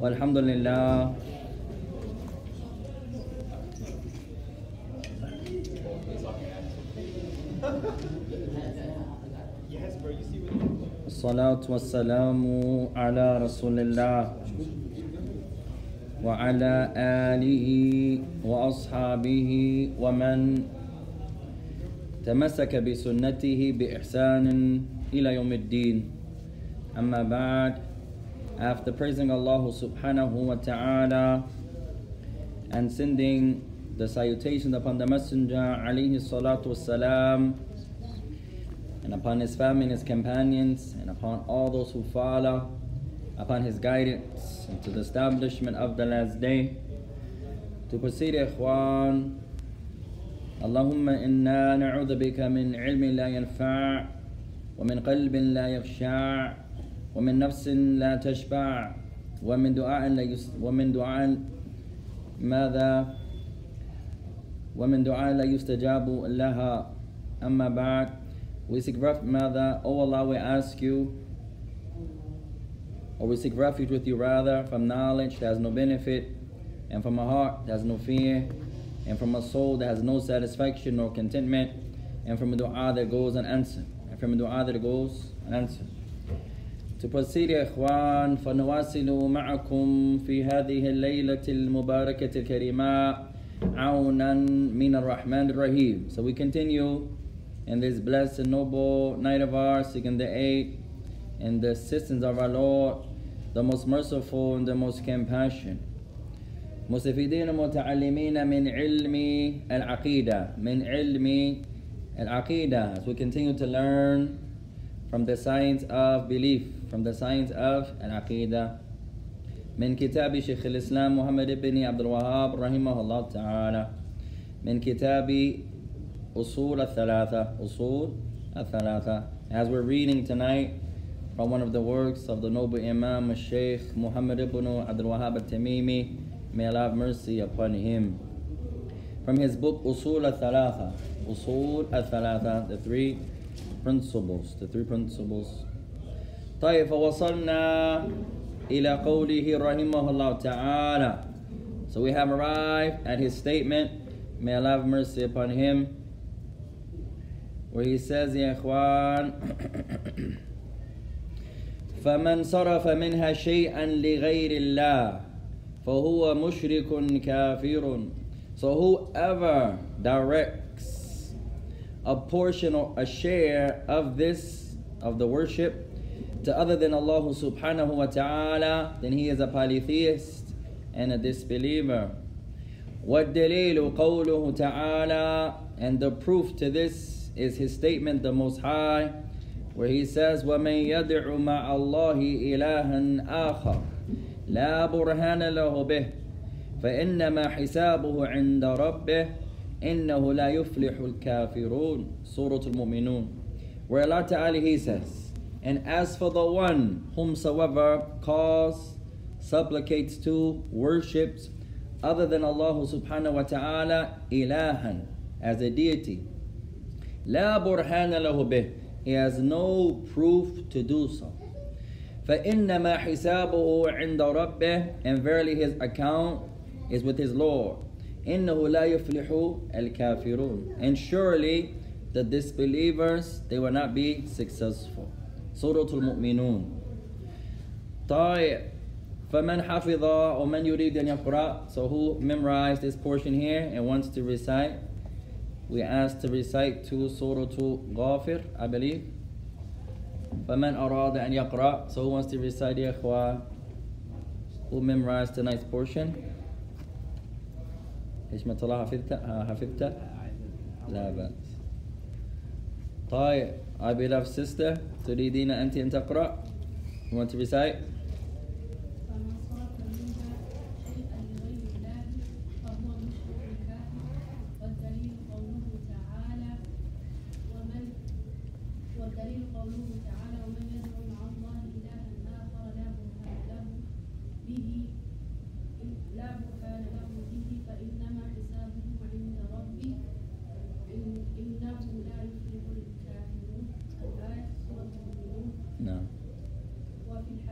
والحمد لله. الصلاة والسلام على رسول الله وعلى آله وأصحابه ومن تمسك بسنته بإحسان إلى يوم الدين. أما بعد after praising Allah subhanahu wa ta'ala and sending the salutations upon the messenger alayhi salatu wassalam and upon his family and his companions and upon all those who follow upon his guidance into the establishment of the last day to proceed ikhwan اللهم إنا نعوذ بك من علم لا ينفع ومن قلب لا يخشع ومن نفس لا تشبع ومن دعاء لا يس ومن دعاء ماذا ومن دعاء لا يستجاب لها أما بعد we seek refuge ماذا Oh Allah we ask you or we seek refuge with you rather from knowledge that has no benefit and from a heart that has no fear and from a soul that has no satisfaction nor contentment, and from a dua that goes unanswered, and from a dua that goes unanswered. To proceed, إخوان فنواصل معكم في هذه الليلة المباركة الكريمة عونا من الرحمن الرحيم. So we continue in this blessed and noble night of ours, seeking the aid and the assistance of our Lord, the most merciful and the most compassionate. مستفيدين متعلمين من علم العقيدة من علم العقيدة as we continue to learn from the science of belief from the science of العقيدة من كتاب شيخ الإسلام محمد بن عبد الوهاب رحمه الله تعالى من كتاب أصول الثلاثة أصول الثلاثة as we're reading tonight from one of the works of the noble Imam Sheikh Muhammad ibn Abdul Wahhab al-Tamimi May Allah have mercy upon him. From his book Usul al-Thalatha, Usul al-Thalatha, the three principles, the three principles. طيب فوصلنا إلى قوله رحمه الله تعالى. So we have arrived at his statement, may Allah have mercy upon him, where he says, يا إخوان فمن صرف منها شيئا لغير الله فهو مشرك كافر so whoever directs a portion or a share of this of the worship other than Allah subhanahu wa ta'ala then he is a polytheist and a disbeliever والدليل قوله تعالى and the proof to this is his statement the most high where he says وَمَن يَدْعُ مَعَ اللَّهِ إِلَهًا آخَرَ لا برهان له به فإنما حسابه عند ربه إنه لا يفلح الكافرون سورة المؤمنون where Allah Ta'ala He says and as for the one whomsoever calls supplicates to worships other than Allah subhanahu wa ta'ala ilahan as a deity لا برهان له به he has no proof to do so فإنما حسابه عند ربه and verily his account is with his Lord إنه لا يفلح الكافرون and surely the disbelievers they will not be successful سورة المؤمنون طيب فمن حفظ ومن يريد أن يقرأ so who memorized this portion here and wants to recite we asked to recite to Surah Ghafir I believe فمن أراد أن يقرأ so who wants to recite يا إخوة who memorized tonight's portion إيش ما طلع حفظت حفظت لا بأس طيب I beloved sister تريدين أنت أن تقرأ You want to recite?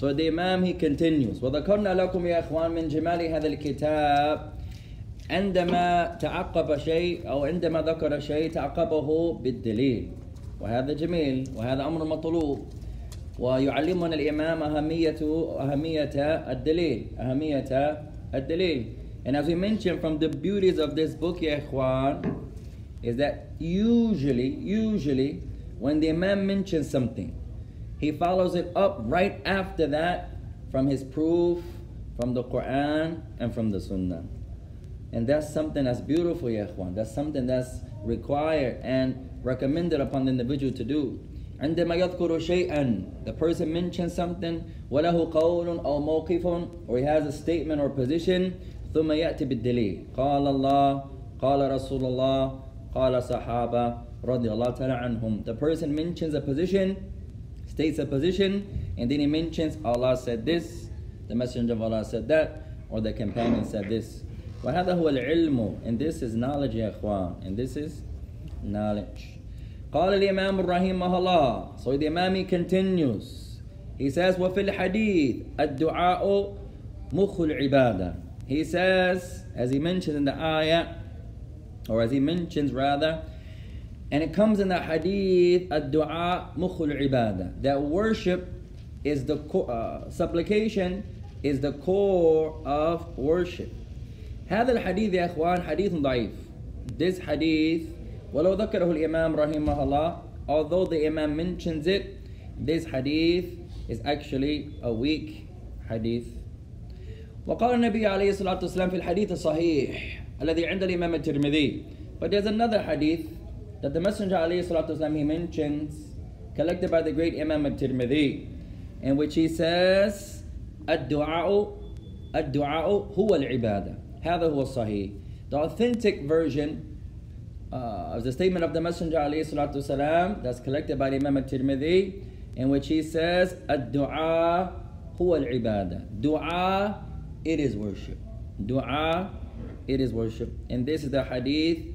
So the Imam he continues وذكرنا لكم يا إخوان من جمال هذا الكتاب عندما تعقب شيء أو عندما ذكر شيء تعقبه بالدليل. وهذا جميل وهذا أمر مطلوب. ويعلمنا الإمام أهمية أهمية الدليل أهمية الدليل. And as we mentioned from the beauties of this book يا إخوان is that usually usually when the Imam mentions something he follows it up right after that from his proof from the Quran and from the Sunnah and that's something that's beautiful, ya ikhwan. That's something that's required and recommended upon the individual to do. عندما يذكر شيئا the person mentions something وله قول أو موقف or he has a statement or position ثم يأتي بالدليل قال الله قال رسول الله قال صحابة رضي الله تعالى عنهم the person mentions a position states a position and then he mentions Allah said this the messenger of Allah said that or the companion said this وهذا هو العلم and this is knowledge يا إخوان and this is knowledge قال الإمام رحمه الله so the Imam continues he says وفي الحديث الدعاء مخ العبادة he says as he mentioned in the ayah or as he mentions rather and it comes in the hadith الدعاء مخ العبادة that worship is the co- uh, supplication is the core of worship هذا الحديث يا اخوان حديث ضعيف this hadith ولو ذكره الامام رحمه الله although the imam mentions it this hadith is actually a weak hadith وقال النبي عليه الصلاة والسلام في الحديث الصحيح الذي عند الإمام الترمذي but there's another hadith that the messenger عليه الصلاة والسلام he mentions collected by the great Imam al-Tirmidhi in which he says الدعاء الدعاء هو العبادة هذا هو الصحيح the authentic version uh, of the statement of the messenger عليه الصلاة والسلام that's collected by the Imam al-Tirmidhi in which he says الدعاء هو العبادة دعاء it is worship dua it is worship and this is the hadith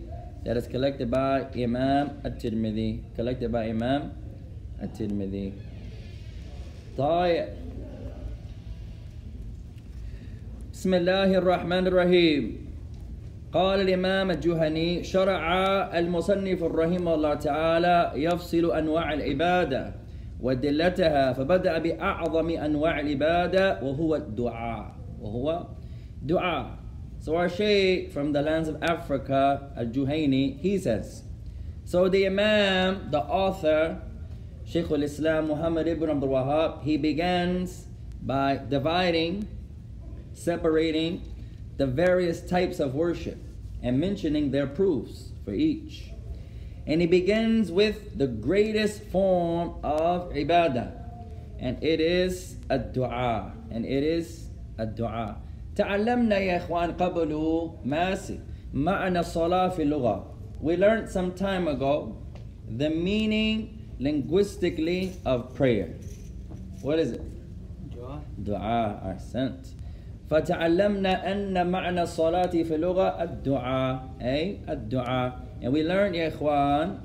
that is collected by Imam at-Tirmidhi. Collected by Imam at-Tirmidhi. بسم الله الرحمن الرحيم قال الإمام الجهني شرع المصنف رحمه الله تعالى يفصل أنواع العبادة ودلتها فبدأ بأعظم أنواع العبادة وهو الدعاء. وهو دعاء. So our Shaykh from the lands of Africa, Al-Juhayni, he says, So the Imam, the author, Shaykh al-Islam Muhammad ibn Abdul Wahhab, he begins by dividing, separating the various types of worship and mentioning their proofs for each. And he begins with the greatest form of ibadah, and it is a dua, and it is a dua. تعلمنا يا إخوان قبل ماسي معنى الصلاة في اللغة. We learned some time ago the meaning linguistically of prayer. What is it? دعاء دعاء أحسنت فتعلمنا أن معنى الصلاة في اللغة الدعاء أي الدعاء and we learned يا إخوان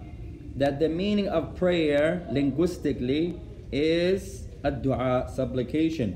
that the meaning of prayer linguistically is الدعاء supplication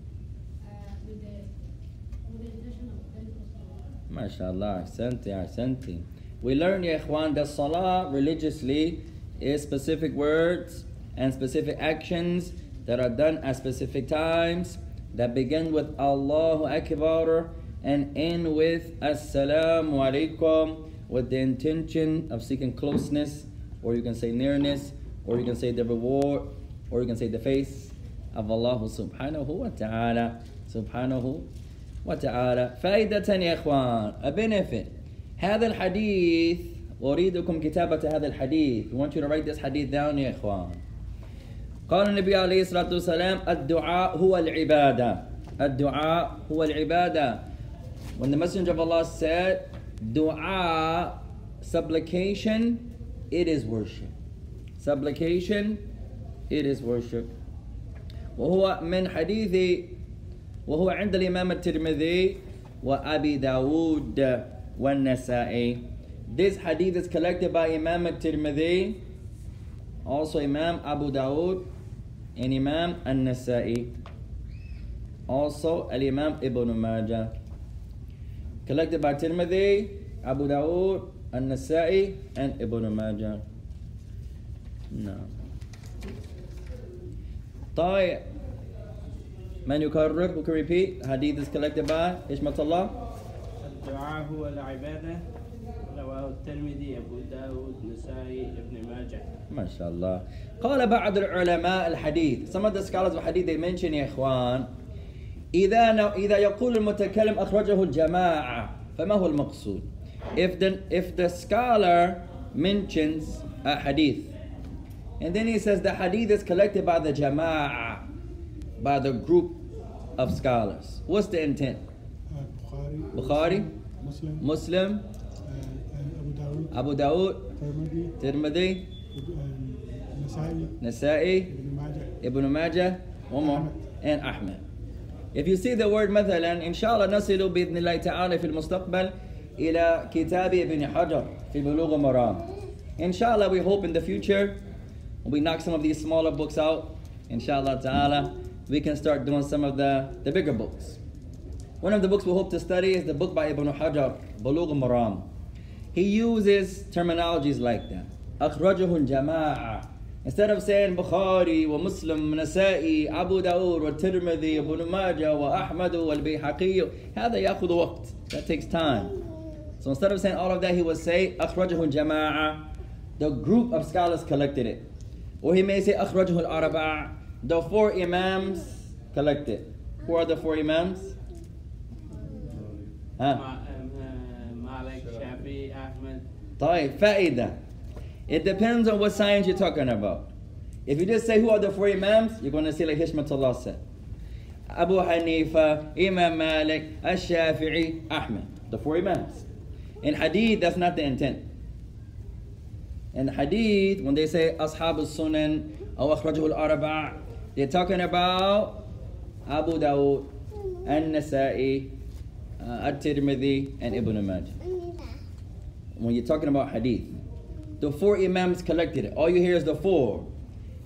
MashaAllah, ahsanti, ahsanti. We learn, ya that salah religiously is specific words and specific actions that are done at specific times that begin with Allahu Akbar and end with Assalamu alaikum with the intention of seeking closeness or you can say nearness or you can say the reward or you can say the face of Allah subhanahu wa ta'ala subhanahu وتعالى. فائدة يا إخوان a benefit. هذا الحديث أريدكم كتابة هذا الحديث. I want you to write this hadith down يا إخوان. قال النبي عليه الصلاة والسلام الدعاء هو العبادة. الدعاء هو العبادة. When the Messenger of Allah said دعاء supplication it is worship. Supplication it is worship. وهو من حديث وهو عند الإمام الترمذي وأبي داود والنسائي This hadith is collected by Imam al-Tirmidhi, also Imam Abu Dawud, and Imam al-Nasa'i. Also Al-Imam Ibn Majah. Collected by Tirmidhi, Abu Dawud, al-Nasa'i, and Ibn Majah. No. طيب من يكرر who can repeat hadith is collected by Ishmat Allah الدعاء هو العبادة رواه الترمذي أبو داود نسائي ابن ماجه ما شاء الله قال بعض العلماء الحديث some of the scholars of hadith they mention يا إخوان إذا ن- إذا يقول المتكلم أخرجه الجماعة فما هو المقصود if the if the scholar mentions a hadith and then he says the hadith is collected by the jama'ah by the group of scholars what's the intent البخاري Bukhari مسلم Muslim آه، Abu أبو داود Dawud ترمذي Tirmidhi النسائي Nasa'i ابن ماجه Ibn Majah, one more, and Ahmed. If you see the word مثلا إن شاء الله نصل بإذن الله تعالى في المستقبل إلى كتاب ابن حجر في بلوغ مرام. Inshallah, we hope in the future when we knock some of these smaller books out, inshallah ta'ala, we can start doing some of the, the bigger books. One of the books we hope to study is the book by Ibn Hajar, Bulugh Maram. He uses terminologies like that. أخرجه الجماعة. Instead of saying Bukhari ومسلم نسائي أبو داود والترمذي وابن ماجه وأحمد والبيحقي هذا يأخذ وقت. That takes time. So instead of saying all of that, he would say أخرجه الجماعة. The group of scholars collected it. Or he may say أخرجه الأربعة. The four imams collected. Who are the four imams? Huh? مع- آه، مالك شافعي أحمد طيب فائدة It depends on what science you're talking about. If you just say who are the four imams, you're going to say like Hishmatullah said. Abu Hanifa, Imam Malik, Ash-Shafi'i, Ahmed. The four imams. In hadith, that's not the intent. In hadith, when they say Ashab al-Sunan, or Akhrajahu al-Arba' they're talking about Abu Dawud and Nasa'i, uh, At-Tirmidhi, and Ibn Majah. When you're talking about hadith, the four Imams collected it. All you hear is the four.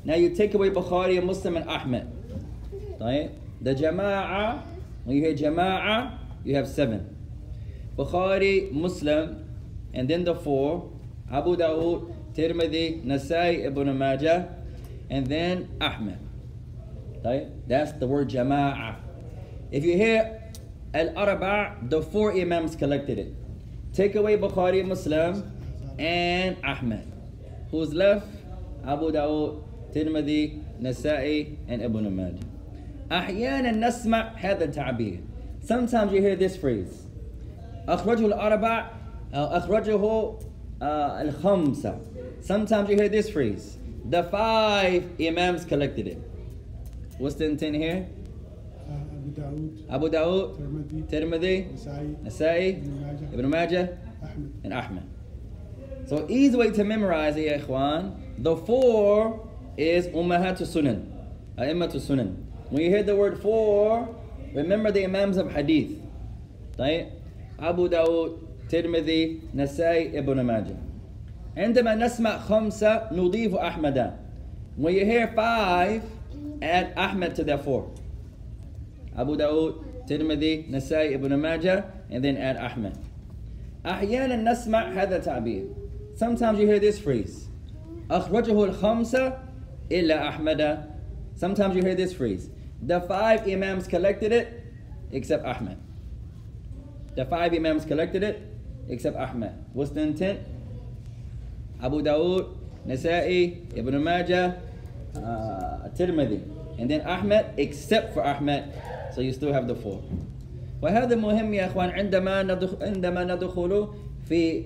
Now you take away Bukhari and Muslim and Ahmed. Right? The Jama'ah, when you hear Jama'ah, you have seven. Bukhari, Muslim, and then the four, Abu Dawud, Tirmidhi, Nasai, Ibn Majah, and then Ahmed. طيب? That's the word Jama'ah. If you hear Al-Arba', the four imams collected it. Take away Bukhari, Muslim, and Ahmed. Who's left? Abu Dawud, Tirmidhi, Nasa'i, and Ibn Majah. أحيانا نسمع هذا التعبير. Sometimes you hear this phrase. أخرجه الأربع أو أخرجه uh, الخمسة. Sometimes you hear this phrase. The five imams collected it. What's the intent here? آه، أبو داود Abu Dawud, ترمذي Tirmidhi, نسائي Nasa'i, ابن ماجه Ibn Majah, أحمد and Ahmed. So easy way to memorize it, ya ikhwan. The four is Ummahat Sunan, A'immat Sunan. When you hear the word four, remember the Imams of Hadith. طيب أبو داود ترمذي نسائي ابن ماجه عندما نسمع خمسة نضيف أحمد When you hear five, add Ahmed to that four. Abu Dawood, Tirmidhi, Nasai, Ibn Majah, and then add Ahmad. أحيانا نسمع هذا التعبير. Sometimes you hear this phrase. أخرجه الخمسة إلا أحمد. Sometimes you hear this phrase. The five Imams collected it except Ahmad. The five Imams collected it except Ahmad. What's the intent? Abu Dawood, Nasa'i, Ibn Majah, uh, Tirmidhi, and then Ahmad except for Ahmad. So you still have the four. وهذا مهم يا اخوان عندما ندخل عندما ندخل في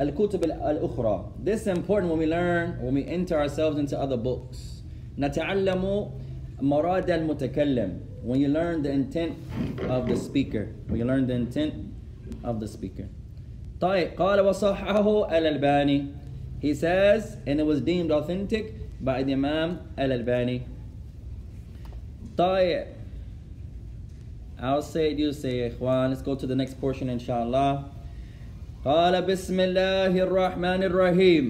الكتب الأخرى. This is important when we learn, when we enter ourselves into other books. نتعلم مراد المتكلم. When you learn the intent of the speaker. When you learn the intent of the speaker. طيب قال وصححه الألباني. He says, and it was deemed authentic the Imam Al-Albani. طيب I'll say it, you say it, Ikhwan. Let's go to the next portion, inshallah. قال بسم الله الرحمن الرحيم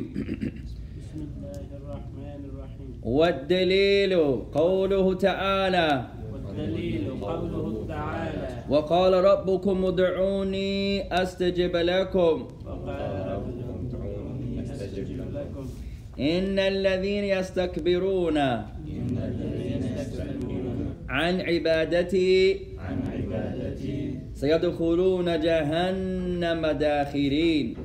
بسم الله الرحمن الرحيم والدليل قوله تعالى والدليل قوله تعالى وقال ربكم ادعوني أستجب لكم وقال إن الذين يستكبرون عن عبادتي سيدخلون جهنم داخرين.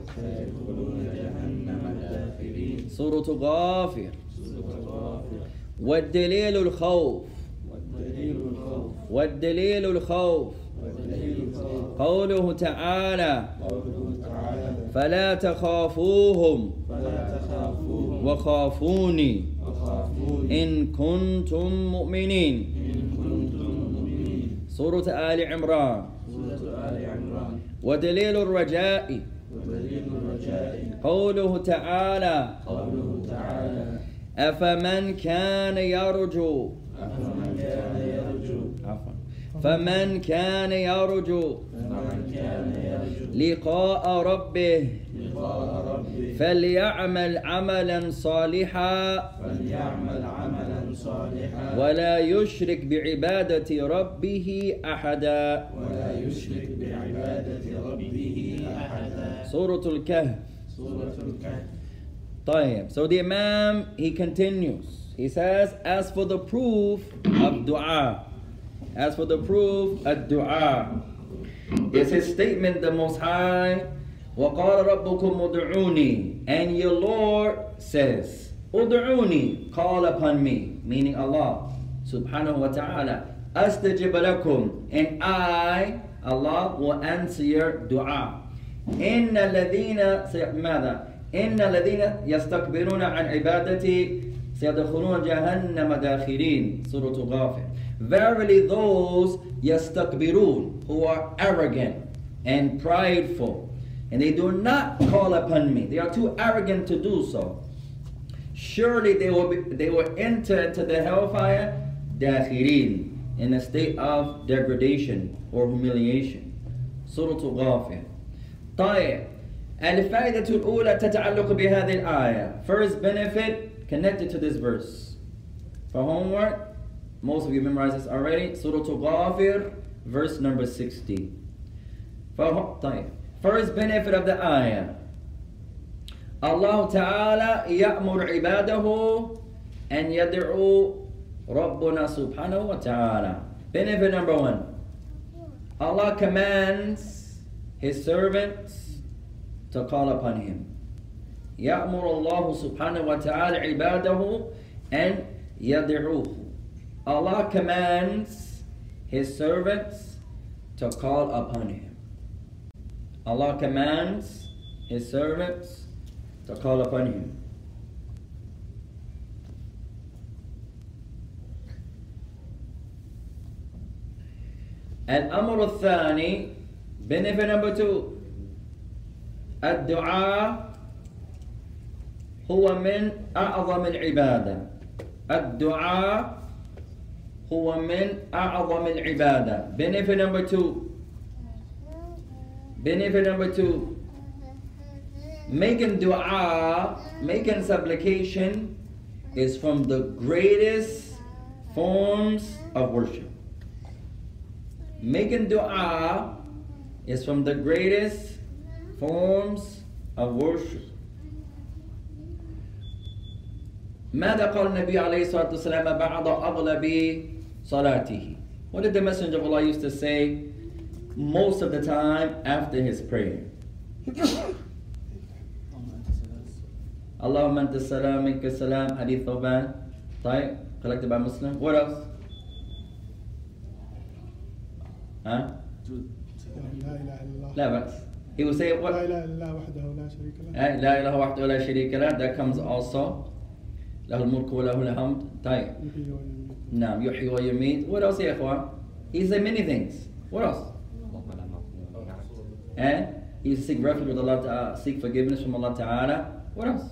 سورة غافر. والدليل الخوف. والدليل الخوف. قوله تعالى فلا تخافوهم. وخافوني. إن كنتم مؤمنين. سورة آل عمران. ودليل الرجاء. قوله تعالى. أفمن كان يرجو. عفوا. فمن كان يرجو. لقاء ربه. فليعمل عملا صالحا. فليعمل عملا صالحا. ولا يشرك بعبادة ربه أحدا. ولا يشرك بعبادة ربه أحدا. سورة الكهف. سورة الكهف. طيب so the Imam he continues. He says as for the proof of dua as for the proof of dua is his statement the most high وقال ربكم ادعوني and your Lord says ادعوني call upon me meaning Allah wa ta'ala أستجب لكم and I Allah will answer your dua إن الذين ماذا إن الذين يستكبرون عن عبادتي سيدخلون جهنم داخرين سورة غافر Verily those يستكبرون who are arrogant and prideful and they do not call upon me they are too arrogant to do so surely they will be, they will enter into the hellfire داخرين in a state of degradation or humiliation سورة غافر طيب الفائدة الأولى تتعلق بهذه الآية First benefit connected to this verse For homework, most of you memorized this already Surah Ghafir, verse number 60 فهو- طيب First benefit of the ayah Allah Ta'ala يأمر عباده أن يدعو ربنا سبحانه وتعالى Benefit number one Allah commands His servants to call upon Him. يأمر الله سبحانه وتعالى عباده أن يدعوه. Allah commands His servants to call upon Him. Allah commands His servants to call upon Him. الأمر الثاني benefit number two الدعاء هو من أعظم العبادة الدعاء هو من أعظم العبادة benefit number two benefit number two making dua making supplication is from the greatest forms of worship Making dua is from the greatest forms of worship. ماذا قال النبي عليه الصلاة والسلام بعد أغلب صلاته What did the Messenger of Allah used to say most of the time after his prayer? اللهم أنت السلام منك السلام حديث ثوبان طيب collected by Muslim What else? Huh? لا اله الا الله لا بأس He will say لا what? اله الا الله وحده لا شريك له Eh, لا إله وحده لا شريك له That comes also له الملك وله الحمد طيب يحيي ويميت نعم يحيي ويميت What else يا إخوان? He said many things What else? and he used to seek refuge with Allah Ta'ala, seek forgiveness from Allah Ta'ala. What else?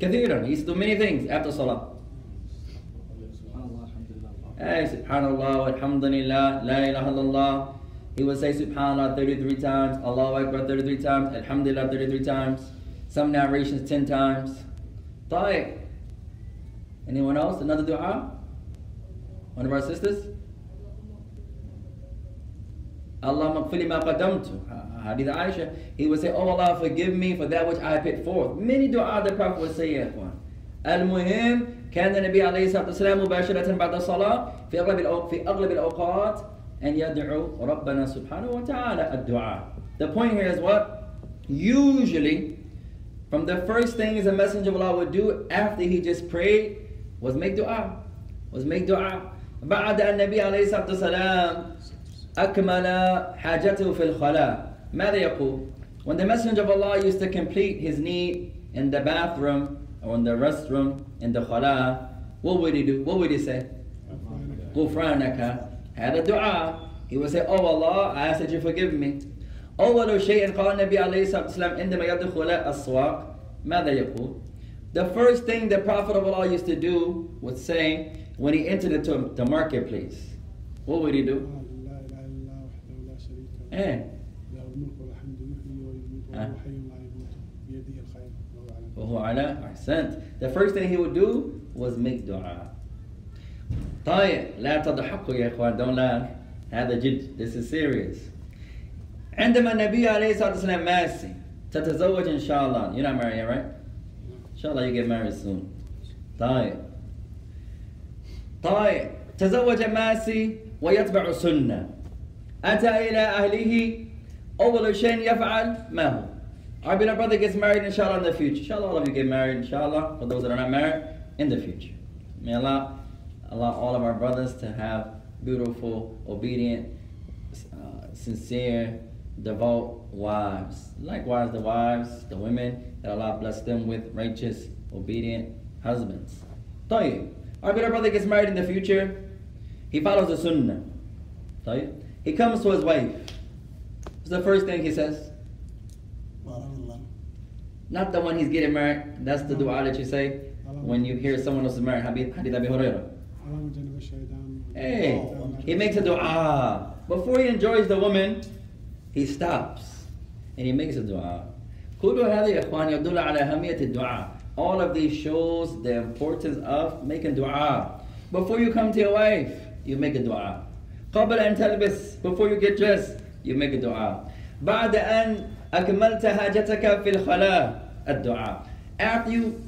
Kathiran. He used to do many things after Salah. Hey, subhanallah, alhamdulillah, la ilaha illallah. He would say subhanallah 33 times, Allahu Akbar 33 times, alhamdulillah 33 times, some narrations 10 times. Tayyib. Anyone else? Another dua? One of our sisters? Allah maghfili ma qadamtu. Hadith Aisha. He would say, Oh Allah, forgive me for that which I put forth. Many dua the Prophet would say, يا إخوان. المهم كان النبي عليه الصلاة والسلام مباشرة بعد الصلاة في أغلب الأوق- في أغلب الأوقات أن يدعو ربنا سبحانه وتعالى الدعاء. The point here is what? Usually, from the first things the Messenger of Allah would do after he just prayed was make dua. Was make dua. بعد النبي عليه الصلاة والسلام أكمل حاجته في الخلاء ماذا يقول When the Messenger of Allah used to complete his need in the bathroom or in the restroom in the khala, what would he do? What would he say? غفرانك هذا دعاء He would say, Oh Allah, I ask that you forgive me. أول شيء قال النبي عليه الصلاة والسلام عندما يدخل الأسواق ماذا يقول? The first thing the Prophet of Allah used to do was say when he entered into the marketplace. What would he do? آه. وهو حي لا يموت بيده الخير وهو على وهو على أحسنت. The first thing he would do was make dua. طيب لا تضحكوا يا إخوان don't laugh. هذا جد. This is serious. عندما النبي عليه الصلاة والسلام ماسي تتزوج إن شاء الله. You're not married yet, right? إن شاء الله you get married soon. طيب. طيب تزوج ماسي ويتبع سنة. أتى إلى أهله أول شيء يفعل ما هو؟ Our beloved brother gets married inshallah in the future. Inshallah all of you get married inshallah. For those that are not married, in the future. May Allah allow all of our brothers to have beautiful, obedient, uh, sincere, devout wives. Likewise the wives, the women that Allah bless them with righteous, obedient husbands. طيب. Our beloved brother gets married in the future. He follows the sunnah. طيب. He comes to his wife. What's the first thing he says? Not the one he's getting married. That's the dua that you say when you hear someone else is married. Hey, he makes a dua. Before he enjoys the woman, he stops and he makes a dua. All of these shows the importance of making dua. Before you come to your wife, you make a dua. قبل أن تلبس, before you get dressed, you make a dua. بعد أن أكملت حاجتك في الخلاء الدعاء. After you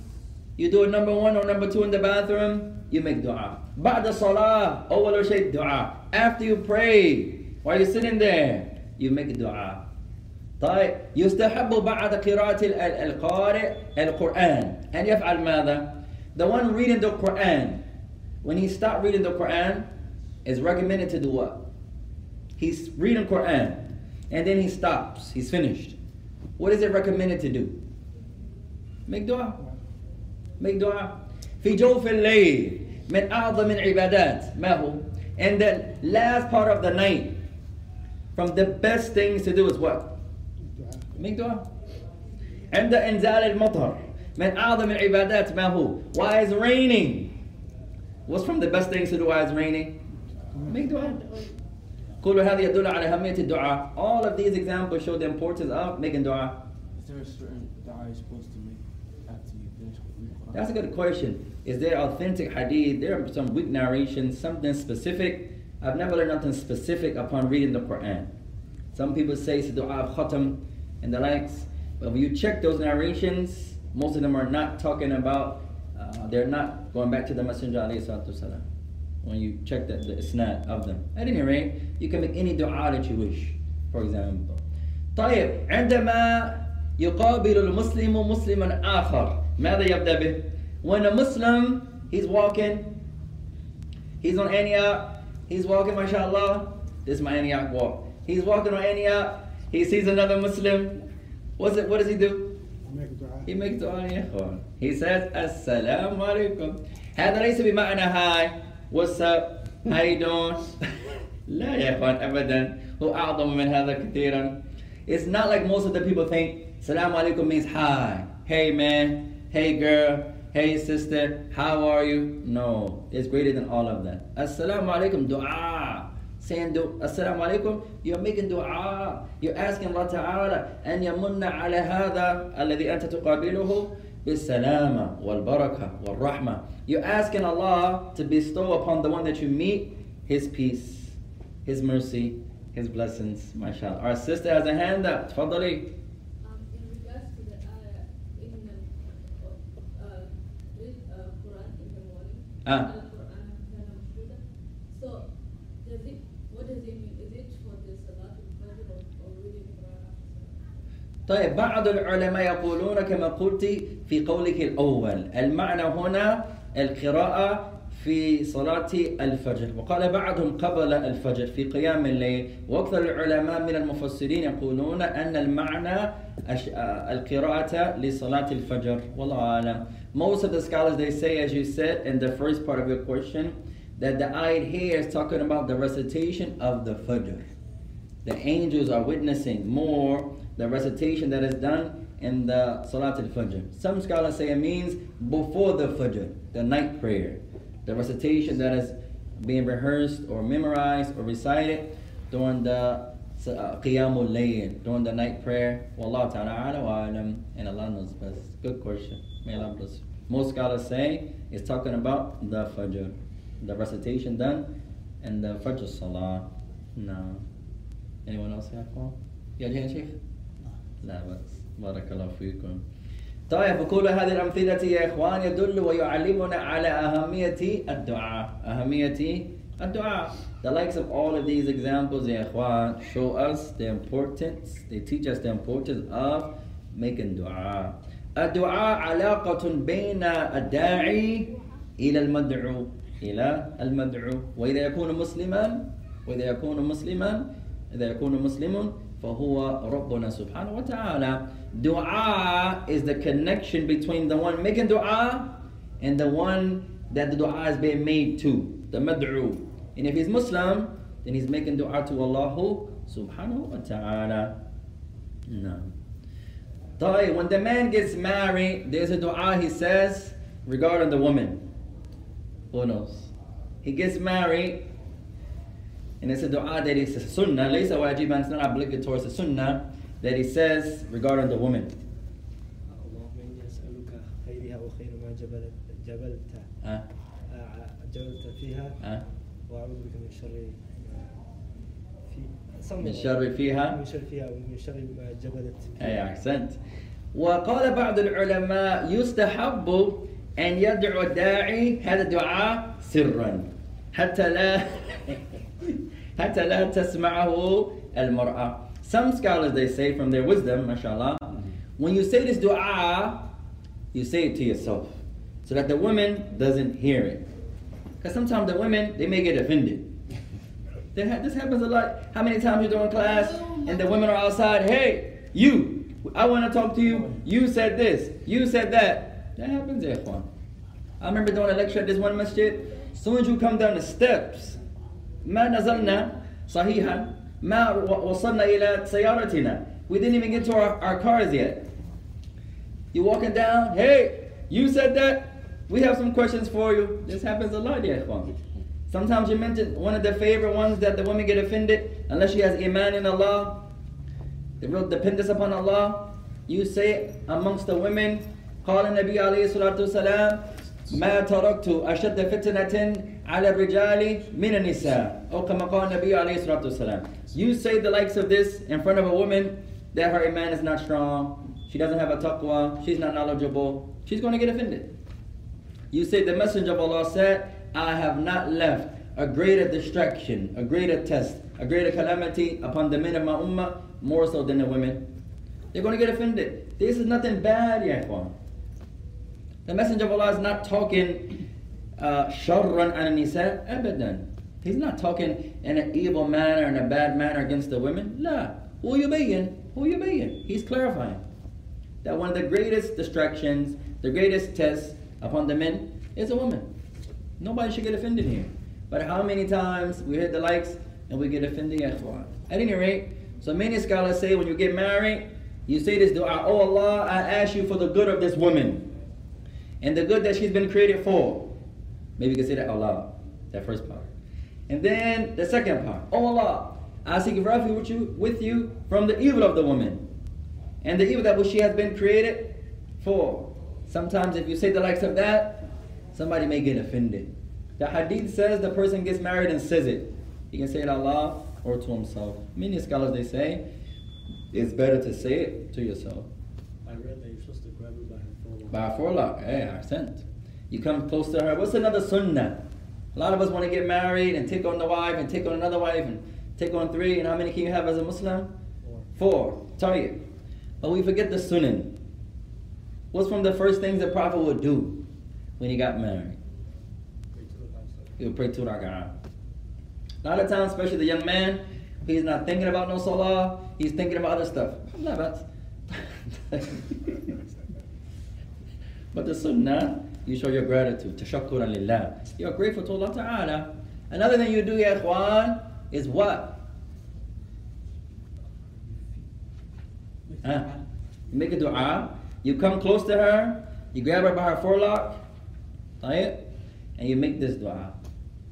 you do it number one or number two in the bathroom, you make dua. بعد الصلاة أول شيء دعاء. After you pray, while you're sitting there, you make a dua. طيب يستحب بعد قراءة ال- ال- القارئ القرآن أن يفعل ماذا؟ The one reading the Quran, when he start reading the Quran, is recommended to do what? He's reading Quran, and then he stops. He's finished. What is it recommended to do? Make dua. Make dua. في جوف الليل من أعظم العبادات ما هو? And the last part of the night, from the best things to do is what? الدعاء Make dua. عند إنزال المطر من أعظم العبادات ما هو? Why is raining? What's from the best things to do while it's raining? Make dua. كل هذا يدل على أهمية الدعاء. All of these examples show the importance of making dua. Is there a certain dua you're supposed to make after you finish with the Quran? That's a good question. Is there authentic hadith? There are some weak narrations, something specific. I've never learned nothing specific upon reading the Quran. Some people say it's a dua of khatam and the likes, but when you check those narrations, most of them are not talking about, uh, they're not going back to the Messenger alayhi salatu wasalam. when you check the, the isnad of them. At any rate, you can make any dua that you wish, for example. طيب عندما يقابل المسلم مسلما آخر ماذا يبدأ به؟ When a Muslim, he's walking, he's on Antioch, he's walking, mashallah, this is my Antioch walk. He's walking on Antioch, he sees another Muslim, What's it, what does he do? He makes dua. He says, Assalamu alaikum. هذا ليس بمعنى هاي what's up how you doing لا يا إخوان أبدا هو أعظم من هذا كثيرا It's not like most of the people think Salam alaikum means hi. Hey man, hey girl, hey sister, how are you? No, it's greater than all of that. Assalamu alaikum, dua. Saying du- Assalamu alaikum, you're making dua. You're asking Allah Ta'ala أن يمن على هذا الذي أنت تقابله بالسلامة والبركة والرحمة. You're asking Allah to bestow upon the one that you meet His peace, His mercy, His blessings. MashaAllah. Our sister has a hand up. تفضلي. Um, طيب بعض العلماء يقولون كما قلت في قولك الأول المعنى هنا القراءة في صلاة الفجر. وقال بعضهم قبل الفجر في قيام الليل وأكثر العلماء من المفسرين يقولون أن المعنى آه، القراءة لصلاة الفجر. والله أعلم. Most of the scholars they say as you said in the first part of your question that the ayat here is talking about the recitation of the Fajr. The angels are witnessing more the recitation that is done in the Salat al-Fajr. Some scholars say it means before the Fajr, the night prayer. The recitation that is being rehearsed or memorized or recited during the uh, Qiyamul Layl, during the night prayer. Wallahu ta'ala wa alam, and Allah knows best. Good question. May Allah bless you. Most scholars say it's talking about the Fajr, the recitation done and the Fajr Salah. No. Anyone else have a call? Yeah, Jan Chief? لا بس بارك الله فيكم. طيب وكل هذه الأمثلة يا إخوان يدل ويعلمنا على أهمية الدعاء. أهمية الدعاء. The likes of all of these examples يا إخوان show us the importance they teach us the importance of making دعاء. الدعاء علاقة بين الداعي إلى المدعو. إلى المدعو. وإذا يكون مسلما وإذا يكون مسلما إذا يكون مسلم فهو ربنا سبحانه وتعالى Dua is the connection between the one making dua and the one that the dua is being made to, the mad'u. And if he's Muslim, then he's making dua to Allah subhanahu wa ta'ala. No. طيب, when the man gets married, there's a dua he says regarding the woman. Who knows? He gets married, and it's a dua that is a sunnah, ليس واجبا, it's not obligatory, it's a sunnah that he says regarding the woman. Uh, uh, من شر فيها؟ من شر فيها ومن شر ما جبلت فيها. أحسنت. وقال بعض العلماء يستحب أن يدعو الداعي. هذا الدعاء سرا. حتى لا حتى لا تسمعه المرأة Some scholars they say from their wisdom, mashallah, when you say this dua, you say it to yourself so that the woman doesn't hear it. Because sometimes the women, they may get offended. That ha- This happens a lot. How many times you're doing class and the women are outside, hey, you, I want to talk to you. You said this, you said that. That happens, ya ikhwan. I remember doing a lecture at this one masjid. As soon as you come down the steps, ما نزلنا صحيحا ما و- وصلنا إلى سيارتنا. We didn't even get to our, our cars yet. You walking down, hey, you said that. We have some questions for you. This happens a lot, ya ikhwan. Sometimes you mention one of the favorite ones that the women get offended unless she has iman in Allah, the real dependence upon Allah. You say amongst the women, قال النبي عليه الصلاة والسلام ما تركت أشد فتنة على الرجال من النساء أو كما قال النبي عليه الصلاة والسلام You say the likes of this in front of a woman that her iman is not strong, she doesn't have a taqwa, she's not knowledgeable, she's going to get offended. You say the messenger of Allah said, I have not left a greater distraction, a greater test, a greater calamity upon the men of my ummah more so than the women. They're going to get offended. This is nothing bad, ya ikhwan. The Messenger of Allah is not talking uh, sharran an nisa abadan. He's not talking in an evil manner, in a bad manner against the women. La. Who you being? Who you being? He's clarifying that one of the greatest distractions, the greatest test upon the men is a woman. Nobody should get offended here. But how many times we hit the likes and we get offended? At any rate, so many scholars say when you get married, you say this dua, Oh Allah, I ask you for the good of this woman and the good that she's been created for. Maybe you can say that Allah, that first part. And then the second part, Oh Allah, I seek refuge with you, with you from the evil of the woman and the evil that she has been created for. Sometimes if you say the likes of that, somebody may get offended. The hadith says the person gets married and says it. He can say it Allah or to himself. Many scholars they say it's better to say it to yourself. I read that you're supposed to grab her by her forelock. By a forelock, hey, I sent. You come close to her. What's another sunnah? A lot of us want to get married and take on the wife and take on another wife and take on three. And how many can you have as a Muslim? Four. Four. You. But we forget the sunnah. What's from the first things the Prophet would do when he got married? He would pray two Raka'ah. A lot of times, especially the young man, he's not thinking about no salah, he's thinking about other stuff. But the sunnah, you show your gratitude. Tashakkuran lillah. You're grateful to Allah Ta'ala. Another thing you do, ya ikhwan, is what? Huh? You make a dua. You come close to her. You grab her by her forelock. Right? And you make this dua.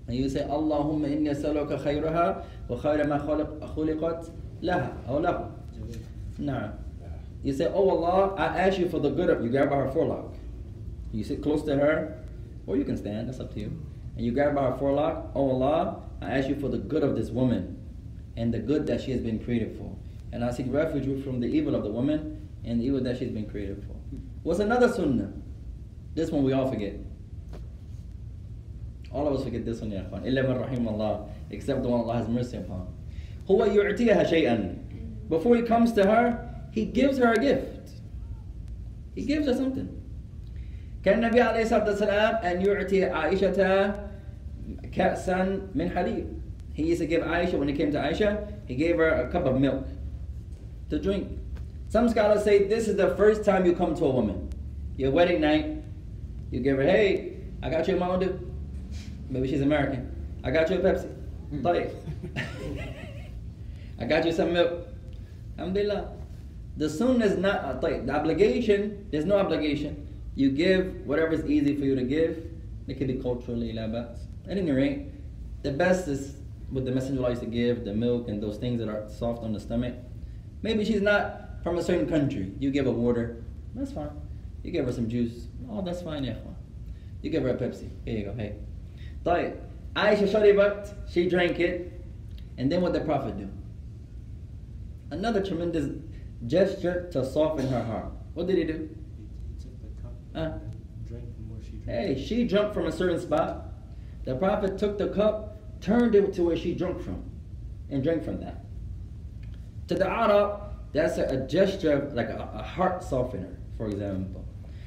And you say, Allahumma inni asaluka khayraha wa khayra ma khuliqat laha. Oh no, No. You say, Oh Allah, I ask you for the good of you. Grab by her forelock. You sit close to her, or you can stand, that's up to you. And you grab by her forelock, O oh Allah, I ask you for the good of this woman and the good that she has been created for. And I seek refuge from the evil of the woman and the evil that she's been created for. What's another sunnah? This one we all forget. All of us forget this one, ya akhwan. Illa man except the one Allah has mercy upon. Huwa yu'tiha shay'an. Before he comes to her, he gives her a gift. He gives her something. كان النبي عليه الصلاة والسلام أن يعطي عائشة كأسا من حليب. He used to give Aisha, when he came to Aisha, he gave her a cup of milk to drink. Some scholars say this is the first time you come to a woman. Your wedding night, you give her, hey, I got you a Mountain Dew. Maybe she's American. I got you a Pepsi. طيب. I got you some milk. Alhamdulillah. The sunnah is not uh, طيب. The obligation, there's no obligation. You give whatever is easy for you to give. It could be culturally, labats. At any rate, the best is what the messenger likes to give, the milk and those things that are soft on the stomach. Maybe she's not from a certain country. You give her water, that's fine. You give her some juice, oh, that's fine, yeah. You give her a Pepsi, here you go, hey. Tayyip, Aisha Sharibat, she drank it, and then what the Prophet do? Another tremendous gesture to soften her heart. What did he do? Huh? she drank. Hey, she jumped from a certain spot. The Prophet took the cup, turned it to where she drank from, and drank from that. To the Arab, that's a, a gesture, like a, a heart softener, for example.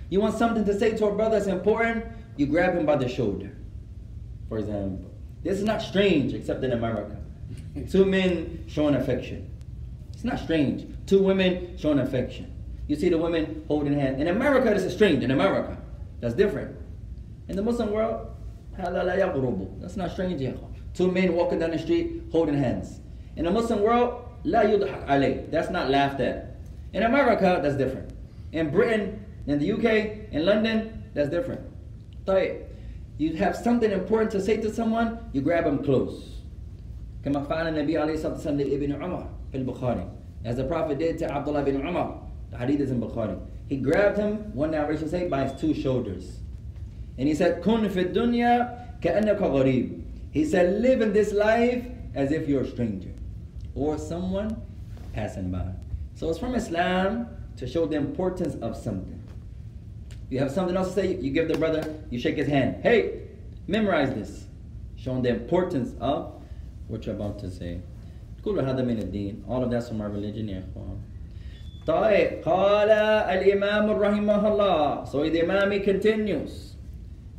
You want something to say to a brother that's important, you grab him by the shoulder, for example. This is not strange, except in America. Two men showing affection. It's not strange. Two women showing affection. You see the women holding hands. In America, this is strange. In America, that's different. In the Muslim world, هذا لا يغرب. That's not strange. يا أخوان. Two men walking down the street holding hands. In the Muslim world, لا يضحك عليه. That's not laughed at. In America, that's different. In Britain, in the UK, in London, that's different. طيب. You have something important to say to someone, you grab them close. كما فعل النبي عليه الصلاة والسلام لابن عمر في البخاري. As the Prophet did to Abdullah bin Umar. The hadith is in Bukhari. He grabbed him, one narration say, by his two shoulders. And he said, Kun fi dunya. He said, live in this life as if you're a stranger or someone passing by. So it's from Islam to show the importance of something. You have something else to say, you give the brother, you shake his hand. Hey, memorize this. Showing the importance of what you're about to say. All of that's from our religion, yeah. طيب قال الإمام رحمه الله. So the Imam he continues.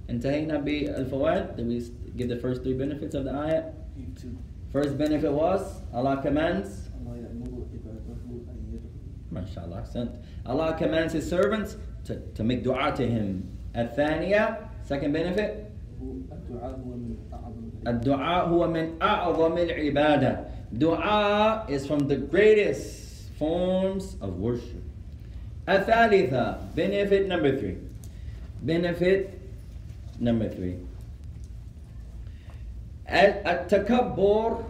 انتهينا بالفوائد. Did we give the first three benefits of the ayat? Give two. First benefit was Allah commands Allah ya'muru ibadahu an yad'u. MashaAllah, accent. Allah commands His servants to, to make dua to Him. الثانية, second benefit, هو الدعاء هو من أعظم العبادات. الدعاء هو من أعظم العبادة. Dua is from the greatest forms of worship. الثالثة, benefit number three. Benefit number three. التكبر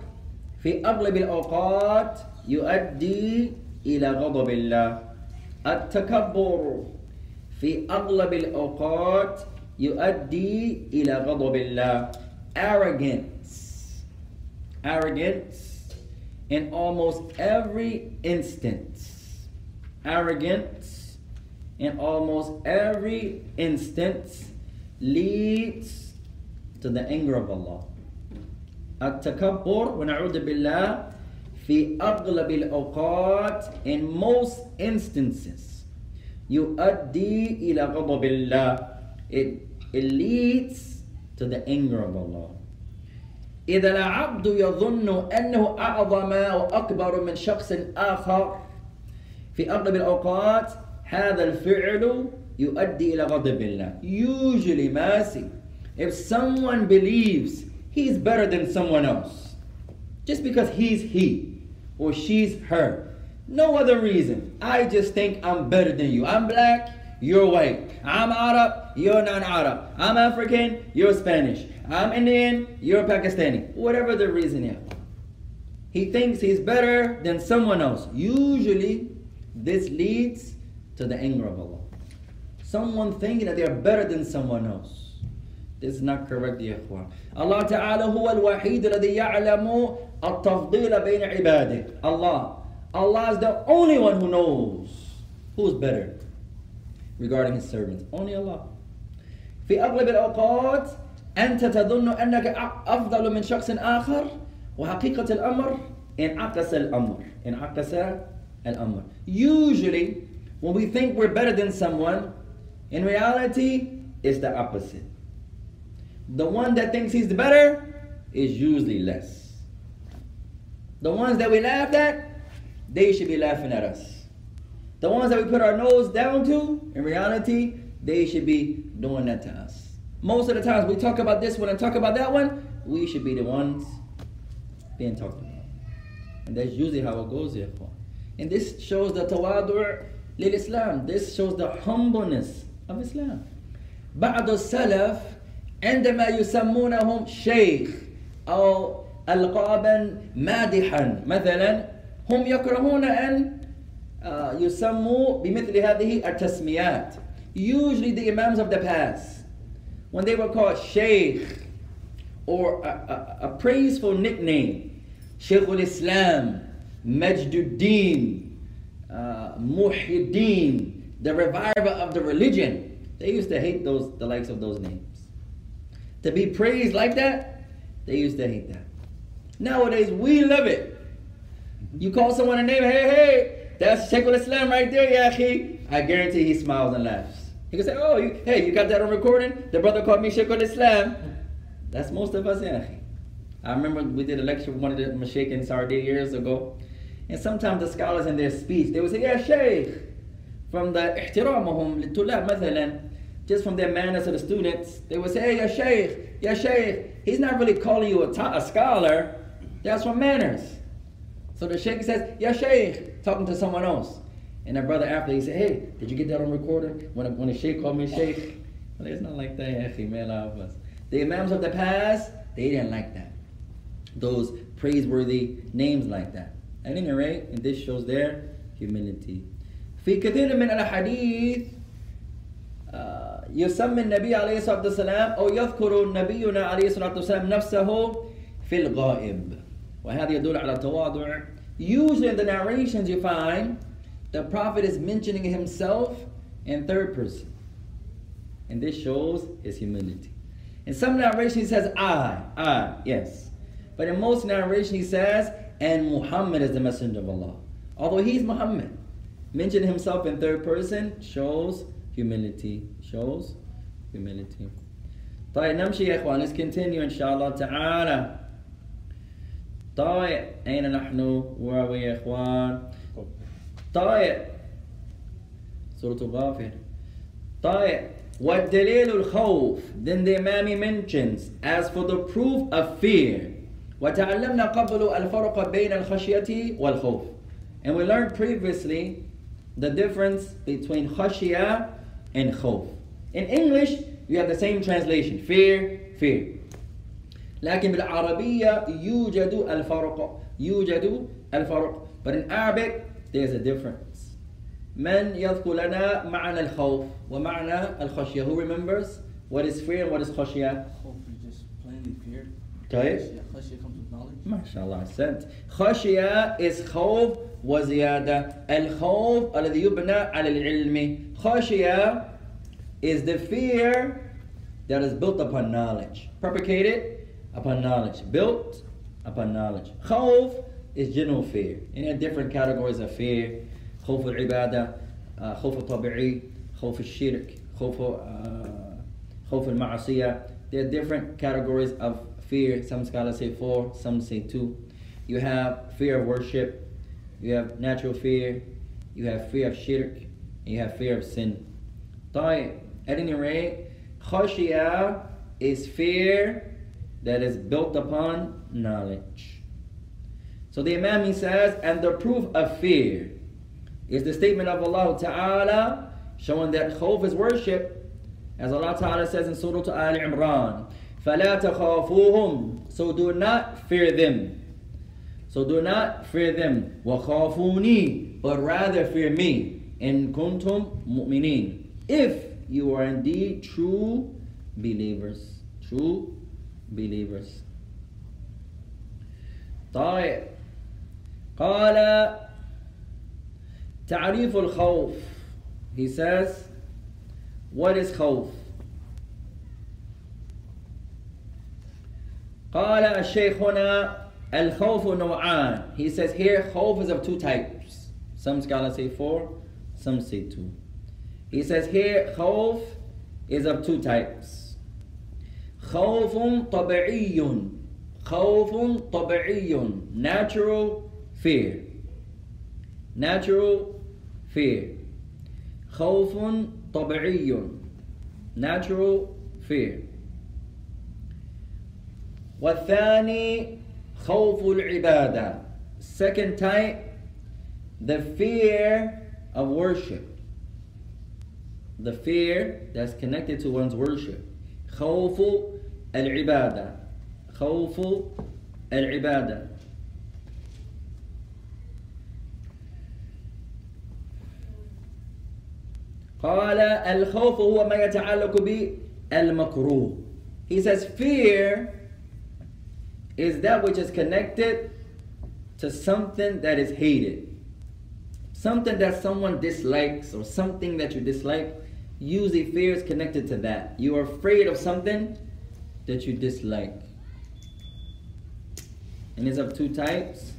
في أغلب الأوقات يؤدي إلى غضب الله التكبر في أغلب الأوقات يؤدي إلى غضب الله arrogance arrogance in almost every instance arrogance in almost every instance leads to the anger of Allah التكبر ونعوذ بالله في أغلب الأوقات in most instances يؤدي إلى غضب الله it, it leads to the anger of Allah إذا العبد يظن أنه أعظم أو أكبر من شخص آخر في أغلب الأوقات هذا الفعل يؤدي إلى غضب الله usually mercy if someone believes he's better than someone else just because he's he or she's her no other reason I just think I'm better than you I'm black you're white I'm Arab you're non-Arab I'm African you're Spanish I'm Indian you're Pakistani whatever the reason is he thinks he's better than someone else. Usually, this leads to the anger of Allah. Someone thinking that they are better than someone else. This is not correct, يا إخوان. Allah Ta'ala هو الوحيد الذي يعلم التفضيل بين عباده. Allah. Allah is the only one who knows who's better regarding his servants. Only Allah. في أغلب الأوقات أنت تظن أنك أفضل من شخص آخر وحقيقة الأمر انعكس الأمر انعكس الأمر Usually when we think we're better than someone in reality it's the opposite The one that thinks he's better is usually less The ones that we laughed at they should be laughing at us the ones that we put our nose down to, in reality, they should be doing that to us. Most of the times we talk about this one and talk about that one, we should be the ones being talked about. And that's usually how it goes, therefore. And this shows the tawadu' lil Islam. This shows the humbleness of Islam. بعض السلف عندما يسمونهم شيخ أو ألقابا مادحا مثلا هم يكرهون أن uh, يسموا بمثل هذه التسميات usually the imams of the past when they were called sheikh or a, a, a praiseful nickname Sheikh al-Islam Majduddin uh, Muhyiddin the reviver of the religion they used to hate those the likes of those names to be praised like that they used to hate that nowadays we love it you call someone a name hey hey that's Sheikh al-Islam right there, Yahi. I guarantee he smiles and laughs. He can say, oh, you, hey, you got that on recording? The brother called me Sheikh al-Islam. That's most of us, Yahi. I remember we did a lecture with one of the Mashaykh in Saudi years ago. And sometimes the scholars in their speech, they would say, yeah, Sheikh. From the احترامهم للطلاب مثلا, just from their manners to the students, they would say, hey, ya Sheikh, ya Sheikh. He's not really calling you a, ta- a scholar. That's from manners. So the sheikh says, Ya sheikh, talking to someone else. And the brother after, he said, hey, did you get that on recording? When, when the sheikh called me sheikh? Well, it's not like that, akhi, man, of us. The imams of the past, they didn't like that. Those praiseworthy names like that. At any rate, and this shows their humility. في كثير من الأحاديث يسمي النبي عليه الصلاة والسلام أو يذكر نبينا عليه الصلاة والسلام نفسه في الغائب وهذا يدل على تواضع Usually in the narrations you find the Prophet is mentioning himself in third person. And this shows his humility. In some narrations he says I, I, yes. But in most narrations he says, and Muhammad is the messenger of Allah. Although he's Muhammad. Mentioning himself in third person shows humility. Shows humility. طيب نمشي يا اخوان let's continue ان شاء طيب اين نحن we يا اخوان طيب سورة الغافر طيب والدليل الخوف then the Imam mentions as for the proof of fear وتعلمنا قبل الفرق بين الخشية والخوف and we learned previously the difference between khashiyah and khawf in English you have the same translation fear fear لكن بالعربية يوجد الفرق يوجد الفرق but in Arabic there's a difference من يذكر لنا معنى الخوف ومعنى الخشية who remembers what is fear and what is خشية Hope is just plainly fear. طيب Khashiyah- Khashiyah comes with knowledge. ما شاء الله أحسنت خشية is خوف وزيادة الخوف الذي يبنى على العلم خشية is the fear that is built upon knowledge propagated upon knowledge. Built upon knowledge. Khawf is general fear. And there are different categories of fear. Khawf al-ibadah, uh, khawf al-tabi'i, khawf al-shirk, uh, khawf al-ma'asiyah. There are different categories of fear. Some scholars say four, some say two. You have fear of worship. You have natural fear. You have fear of shirk. And you have fear of sin. At any rate, khashiyah is fear that is built upon knowledge so the Imam he says, and the proof of fear is the statement of Allah Ta'ala showing that khawf is worship. As Allah Ta'ala says in Surah Al Imran, فَلَا تَخَافُوهُمْ So do not fear them. So do not fear them. وَخَافُونِي But rather fear me. إِن كُنْتُمْ مُؤْمِنِينَ If you are indeed true believers. True believers. طيب قال تعريف الخوف he says what is خوف قال الشيخ هنا الخوف نوعان he says here خوف is of two types some scholars say four some say two he says here خوف is of two types خوف طبيعي خوف طبيعي natural fear natural fear خوف طبيعي natural fear والثاني خوف العبادة second type the fear of worship the fear that's connected to one's worship خوف العبادة خوف العبادة قال الخوف هو ما يتعلق بالمكروه He says fear is that which is connected to something that is hated. Something that someone dislikes or something that you dislike. Usually fear is connected to that. You are afraid of something that you dislike. And it's of two types.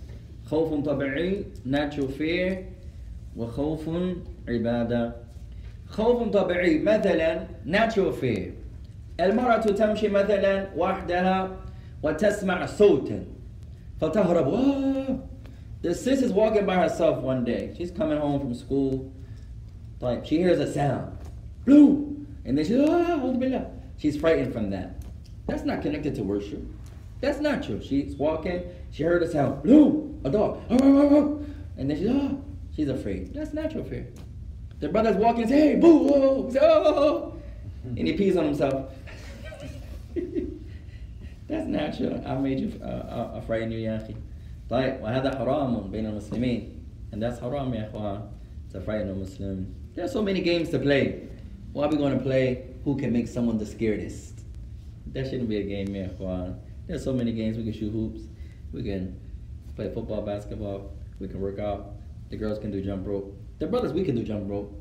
خوف طبيعي natural fear وخوف عبادة خوف طبيعي مثلا natural fear المرأة تمشي مثلا وحدها وتسمع صوتا فتهرب "Ah!" The sis is walking by herself one day. She's coming home from school. Like she hears a sound. Blue! And then she's ah, أعوذ بالله." She's frightened from that. That's not connected to worship. That's not true. She's walking, she heard a sound. Blue! A dog. "Ah, ah, ah, ah." And then she's ah, she's afraid. That's natural fear. The brother's walking, say, hey, boo, oh, say, oh, and he pees on himself. That's natural. I made you uh, uh, frighten you يا أخي. طيب وهذا حرام بين المسلمين. And that's haram يا إخوان. To frighten a Muslim. There are so many games to play. Why are we going to play who can make someone the scaredest? That shouldn't be a game, yeah, Juan. There's so many games. We can shoot hoops. We can play football, basketball. We can work out. The girls can do jump rope. The brothers, we can do jump rope.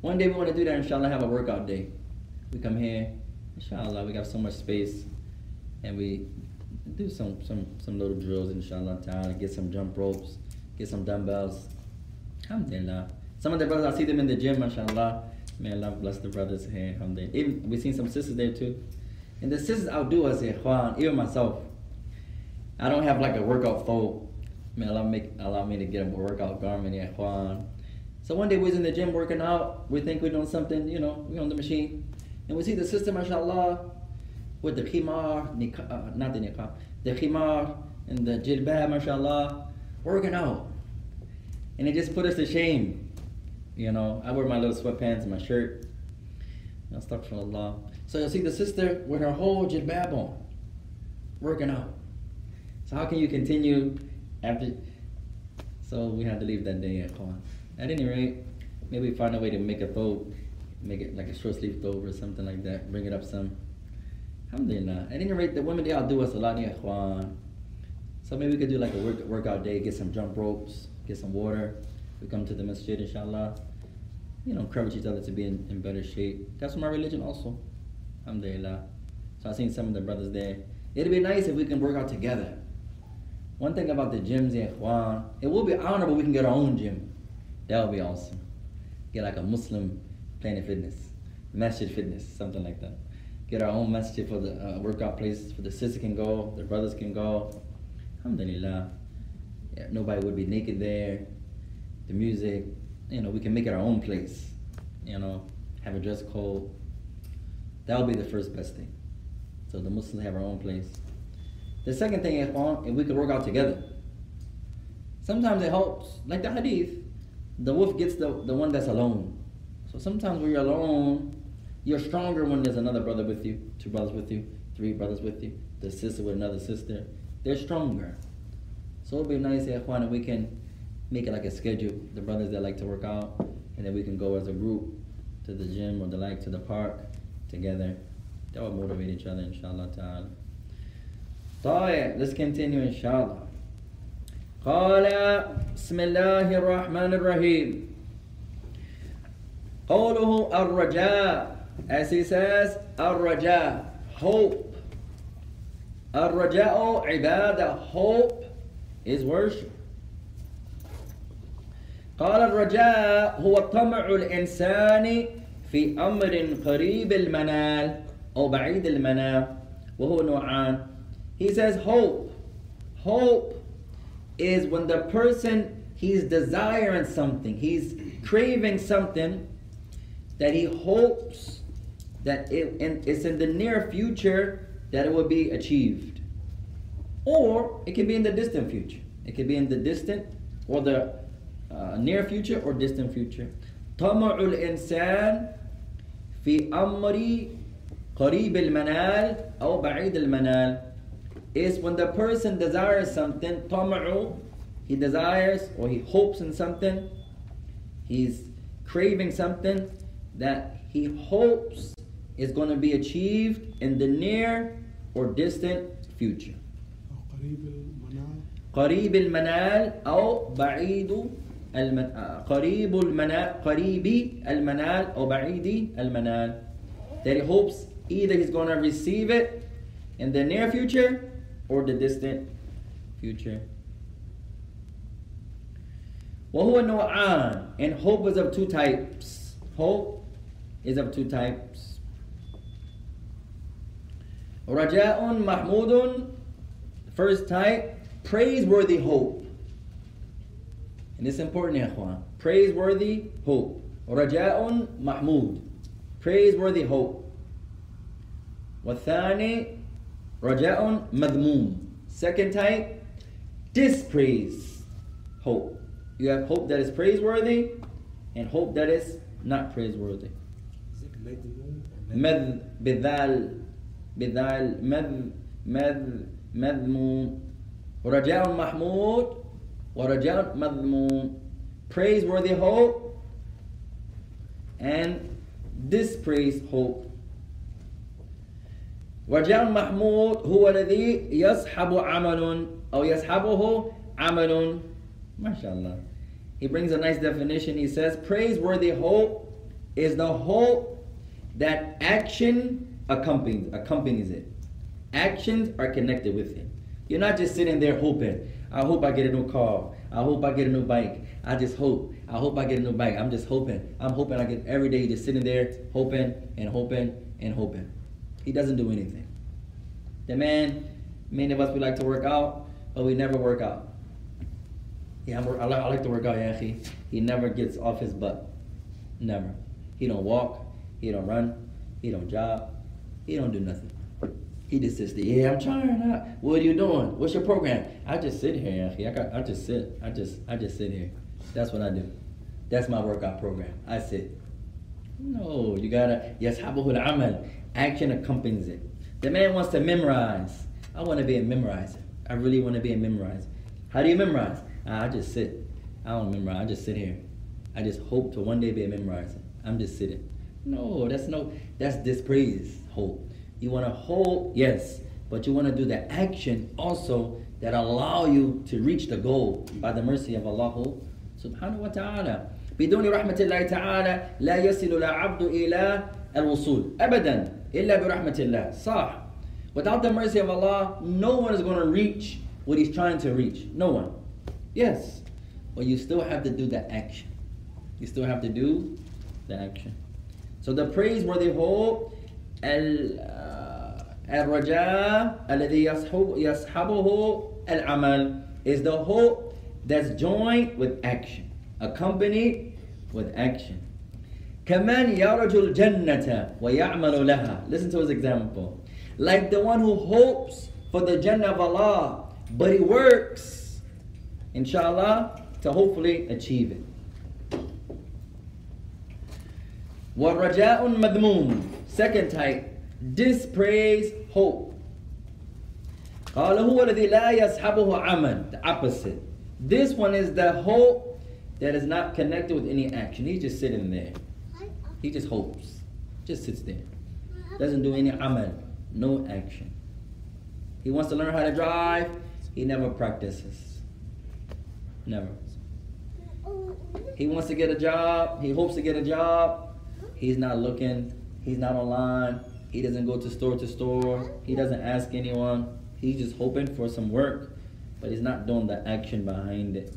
One day we want to do that, inshallah, have a workout day. We come here, inshallah, we got so much space, and we do some some some little drills, inshallah, ta'ala, get some jump ropes, get some dumbbells. Alhamdulillah. Some of the brothers, I see them in the gym, inshallah. May Allah bless the brothers here, alhamdulillah. Even, we seen some sisters there too. And the sisters outdo us, ikhwan, even myself. I don't have like a workout fold. May Allah make allow me to get a workout garment, ikhwan. So one day we was in the gym working out. We think we're doing something, you know, we're on the machine. And we see the sister, mashallah, with the khimar, uh, not the niqab, the khimar and the jilbab, mashallah, working out. And it just put us to shame. You know, I wear my little sweatpants and my shirt. Astaghfirullah. So you'll see the sister with her whole jilbab on, working out. So how can you continue after? So we had to leave that day at home. At any rate, maybe find a way to make a thobe, make it like a short sleeve thobe or something like that. Bring it up some. Alhamdulillah. At any rate, the women they outdo us a lot, ya ikhwan. So maybe we could do like a work, workout day, get some jump ropes, get some water. We come to the masjid, inshallah. You know, encourage each other to be in, in better shape. That's my religion also. Alhamdulillah. So I seen some of the brothers there. It'd be nice if we can work out together. One thing about the gyms, ya ikhwan, it will be honorable we can get our own gym. That would be awesome. Get like a Muslim Planet Fitness, Masjid Fitness, something like that. Get our own masjid for the uh, workout place for the sisters can go, the brothers can go. Alhamdulillah. Yeah, nobody would be naked there. The music, you know, we can make it our own place. You know, have a dress code. That would be the first best thing. So the Muslims have our own place. The second thing is, if we could work out together. Sometimes it helps, like the hadith, the wolf gets the, the one that's alone. So sometimes when you're alone, you're stronger when there's another brother with you, two brothers with you, three brothers with you, the sister with another sister. They're stronger. So it'd be nice, eh, Ikhwan, if we can make it like a schedule. The brothers that like to work out, and then we can go as a group to the gym or the like to the park together. That would motivate each other, inshallah ta'ala. طيب, let's continue, inshallah. قال بسم الله الرحمن الرحيم قوله الرجاء as he says الرجاء hope الرجاء عبادة hope is worship قال الرجاء هو طمع الإنسان في أمر قريب المنال أو بعيد المنال وهو نوعان He says hope hope is when the person he's desiring something, he's craving something that he hopes that it, in, it's in the near future that it will be achieved. Or it can be in the distant future. It can be in the distant or the uh, near future or distant future. طمع الإنسان في أمر قريب المنال أو بعيد المنال is when the person desires something, tama'u, he desires or he hopes in something, he's craving something that he hopes is going to be achieved in the near or distant future. أو قريب المنال قريب المنال أو بعيد المن... آه، قريب المنال قريب المنال أو بعيد المنال that he hopes either he's going to receive it in the near future or the distant future. وهو نوعان and hope is of two types. Hope is of two types. رجاء محمود first type praiseworthy hope. And it's important, ya ikhwan. Praiseworthy hope. رجاء محمود praiseworthy hope. والثاني رجاء مذموم second type dispraise hope you have hope that is praiseworthy and hope that is not praiseworthy Is it مذموم or مذ بذال بذال مذ مذ مذموم رجاء محمود ورجاء مذموم praiseworthy hope and dispraise hope. رجاء المحمود هو الذي يصحب عمل أو يصحبه عمل ما شاء الله he brings a nice definition he says praiseworthy hope is the hope that action accompanies accompanies it actions are connected with it you're not just sitting there hoping I hope I get a new car I hope I get a new bike I just hope I hope I get a new bike I'm just hoping I'm hoping I get every day just sitting there hoping and hoping and hoping he doesn't do anything. The man, many of us, we like to work out, but we never work out. Yeah, I, like, I like to work out, yeah. He, he never gets off his butt. Never. He don't walk. He don't run. He don't jog. He don't do nothing. He just sits there. Yeah, I'm trying. Out. What are you doing? What's your program? I just sit here. I got. I just sit. I just. I just sit here. That's what I do. That's my workout program. I sit. No, you gotta. Yes, habahul amal. Action accompanies it. The man wants to memorize. I want to be a memorizer. I really want to be a memorizer. How do you memorize? I just sit. I don't memorize. I just sit here. I just hope to one day be a memorizer. I'm just sitting. No, that's no. That's dispraise. Hope. You want to hope, yes, but you want to do the action also that allow you to reach the goal by the mercy of Allah subhanahu wa ta'ala. بدون رحمة الله تعالى لا يصل العبد إلى الوصول أبدا إلا برحمة الله صح Without the mercy of Allah, no one is going to reach what he's trying to reach. No one. Yes. But you still have to do the action. You still have to do the action. So the praiseworthy hope الرجاء الذي يصحب يصحبه العمل is the hope that's joined with action, accompanied with action. كمن يرجو الجنة ويعمل لها. Listen to his example. Like the one who hopes for the Jannah of Allah, but he works, inshallah, to hopefully achieve it. وَرَجَاءٌ مَذْمُومٌ Second type, dispraise hope. قال هو الذي لا يصحبه عمل the opposite this one is the hope that is not connected with any action he's just sitting there he just hopes just sits there doesn't do any amal no action he wants to learn how to drive he never practices never he wants to get a job he hopes to get a job he's not looking he's not online he doesn't go to store to store he doesn't ask anyone He's just hoping for some work, but he's not doing the action behind it.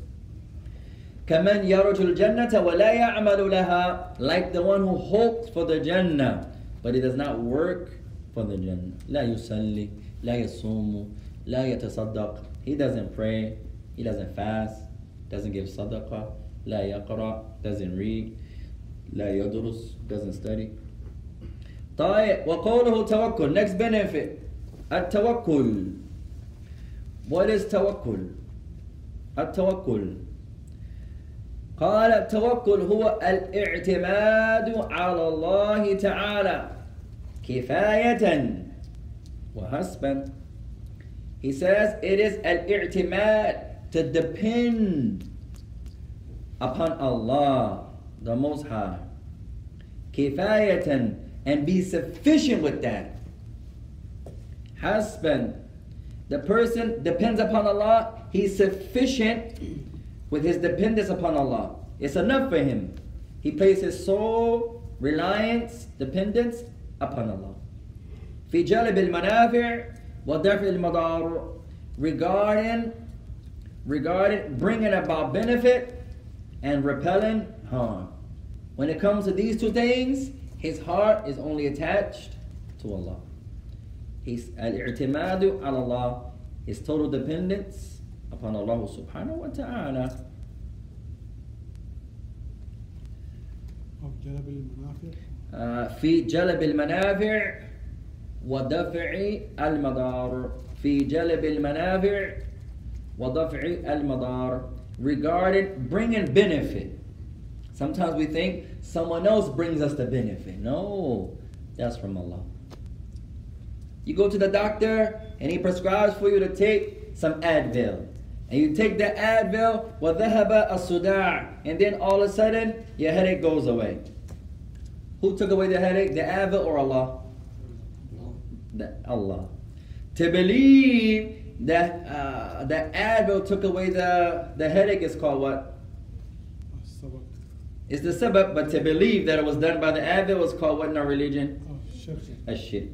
كمن يرجو الجنة ولا يعمل لها like the one who hopes for the Jannah but he does not work for the Jannah لا يصلي لا يصوم لا يتصدق he doesn't pray he doesn't fast doesn't give sadaqah لا يقرأ doesn't read لا يدرس doesn't study طيب وقوله توكل. Next benefit. التوكل. What is توكل؟ التوكل. قال التوكل هو الاعتماد على الله تعالى. كفاية وحسبا. He says it is الاعتماد to depend upon Allah the Most High. كفاية and be sufficient with that husband. The person depends upon Allah, he's sufficient with his dependence upon Allah. It's enough for him. He places his sole reliance, dependence upon Allah. في جلب المنافع ودفع المضار regarding regarding bringing about benefit and repelling harm. When it comes to these two things, his heart is only attached to Allah. His al-i'timadu ala Allah, his total dependence upon Allah subhanahu wa ta'ala. أو جلب المنافع Uh, في جلب المنافع ودفع المضار في جلب المنافع ودفع المضار regarding bringing benefit sometimes we think someone else brings us the benefit no that's from Allah you go to the doctor and he prescribes for you to take some Advil and you take the Advil وذهب الصداع and then all of a sudden your headache goes away Who took away the headache, the Advil or Allah? The Allah. To believe that uh, the Advil took away the, the headache is called what? It's the sabab, but to believe that it was done by the Advil was called what in our religion? A shirk.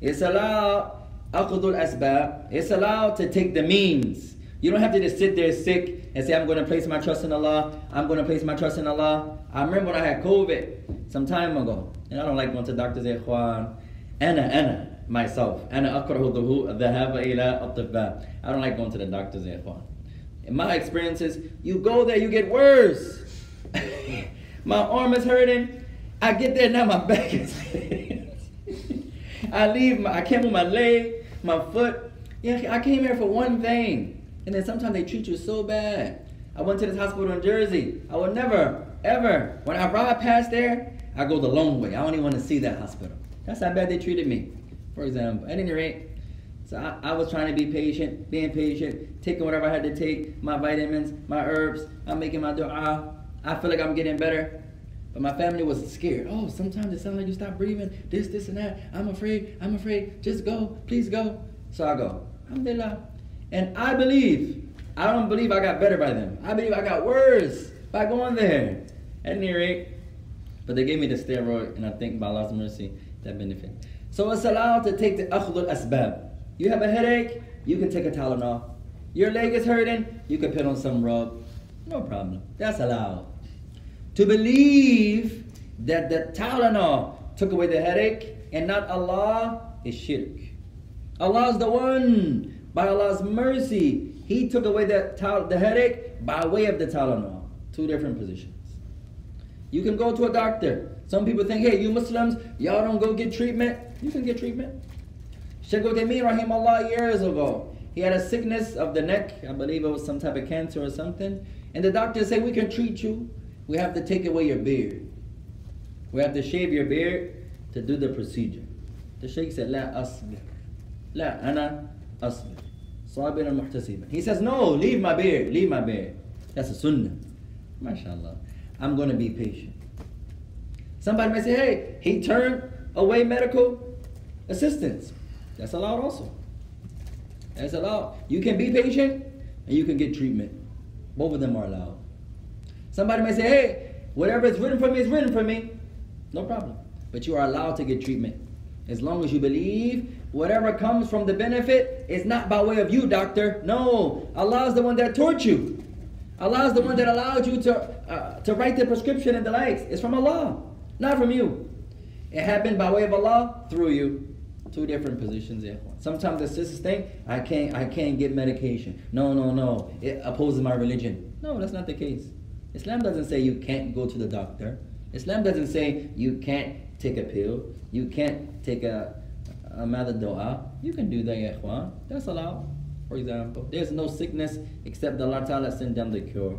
It's allowed It's allowed to take the means. You don't have to just sit there sick and say, I'm going to place my trust in Allah. I'm going to place my trust in Allah. I remember when I had COVID some time ago, and I don't like going to doctors, Ikhwan. Ana, ana, myself. Ila. I don't like going to the doctors, Ikhwan. In my experiences, you go there, you get worse. my arm is hurting. I get there now, my back is I leave, my, I can't move my leg, my foot. Yeah, I came here for one thing. And then sometimes they treat you so bad. I went to this hospital in Jersey. I would never, ever, when I ride past there, I go the long way. I don't even want to see that hospital. That's how bad they treated me, for example. At any rate, so I, I was trying to be patient, being patient, taking whatever I had to take, my vitamins, my herbs. I'm making my dua. I feel like I'm getting better. But my family was scared. Oh, sometimes it sounds like you stop breathing, this, this, and that. I'm afraid, I'm afraid. Just go, please go. So I go. Alhamdulillah. And I believe, I don't believe I got better by them. I believe I got worse by going there. At any rate, but they gave me the steroid, and I think by Allah's mercy, that benefit. So it's allowed to take the akhdul asbab. You have a headache, you can take a Tylenol. Your leg is hurting, you can put on some rub. No problem. That's allowed. To believe that the Tylenol took away the headache and not Allah is shirk. Allah is the one, by Allah's mercy, He took away the, the headache by way of the Tylenol. Two different positions. You can go to a doctor. Some people think, hey, you Muslims, y'all don't go get treatment. You can get treatment. Sheikh Uthaymeen, rahimahullah, years ago, he had a sickness of the neck. I believe it was some type of cancer or something. And the doctor said, we can treat you. We have to take away your beard. We have to shave your beard to do the procedure. The Shaykh said, La asbir. La ana asbir. Sabir al He says, No, leave my beard, leave my beard. That's a sunnah. MashaAllah. I'm going to be patient. Somebody may say, Hey, he turned away medical assistance. That's allowed also. That's allowed. You can be patient and you can get treatment. Both of them are allowed. Somebody may say, hey, whatever is written for me is written for me. No problem. But you are allowed to get treatment. As long as you believe whatever comes from the benefit is not by way of you, doctor. No. Allah is the one that taught you. Allah is the one that allowed you to, uh, to write the prescription and the likes. It's from Allah, not from you. It happened by way of Allah through you. Two different positions. ikhwan. Sometimes the sisters think I can't I can't get medication. No, no, no. It opposes my religion. No, that's not the case. Islam doesn't say you can't go to the doctor. Islam doesn't say you can't take a pill. You can't take a a mother dua. You can do that, ya ikhwan. That's allowed. For example, there's no sickness except Allah Ta'ala send them the cure.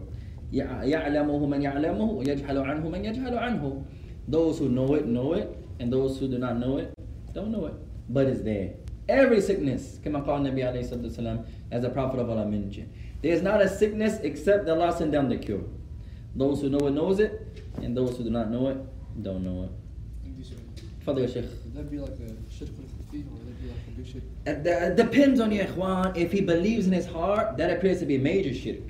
يع- يعلمه من يعلمه ويجهل عنه من يجهل عنه. Those who know it know it, and those who do not know it don't know it. But it's there. Every sickness, كما قال النبي عليه الصلاة والسلام, as the Prophet of Allah mentioned. There's not a sickness except that Allah send down the cure. Those who know it knows it, and those who do not know it don't know it. Father Would that be like a shirk or that be like a big shirk? Uh, it depends on your. If he believes in his heart, that appears to be major shirk.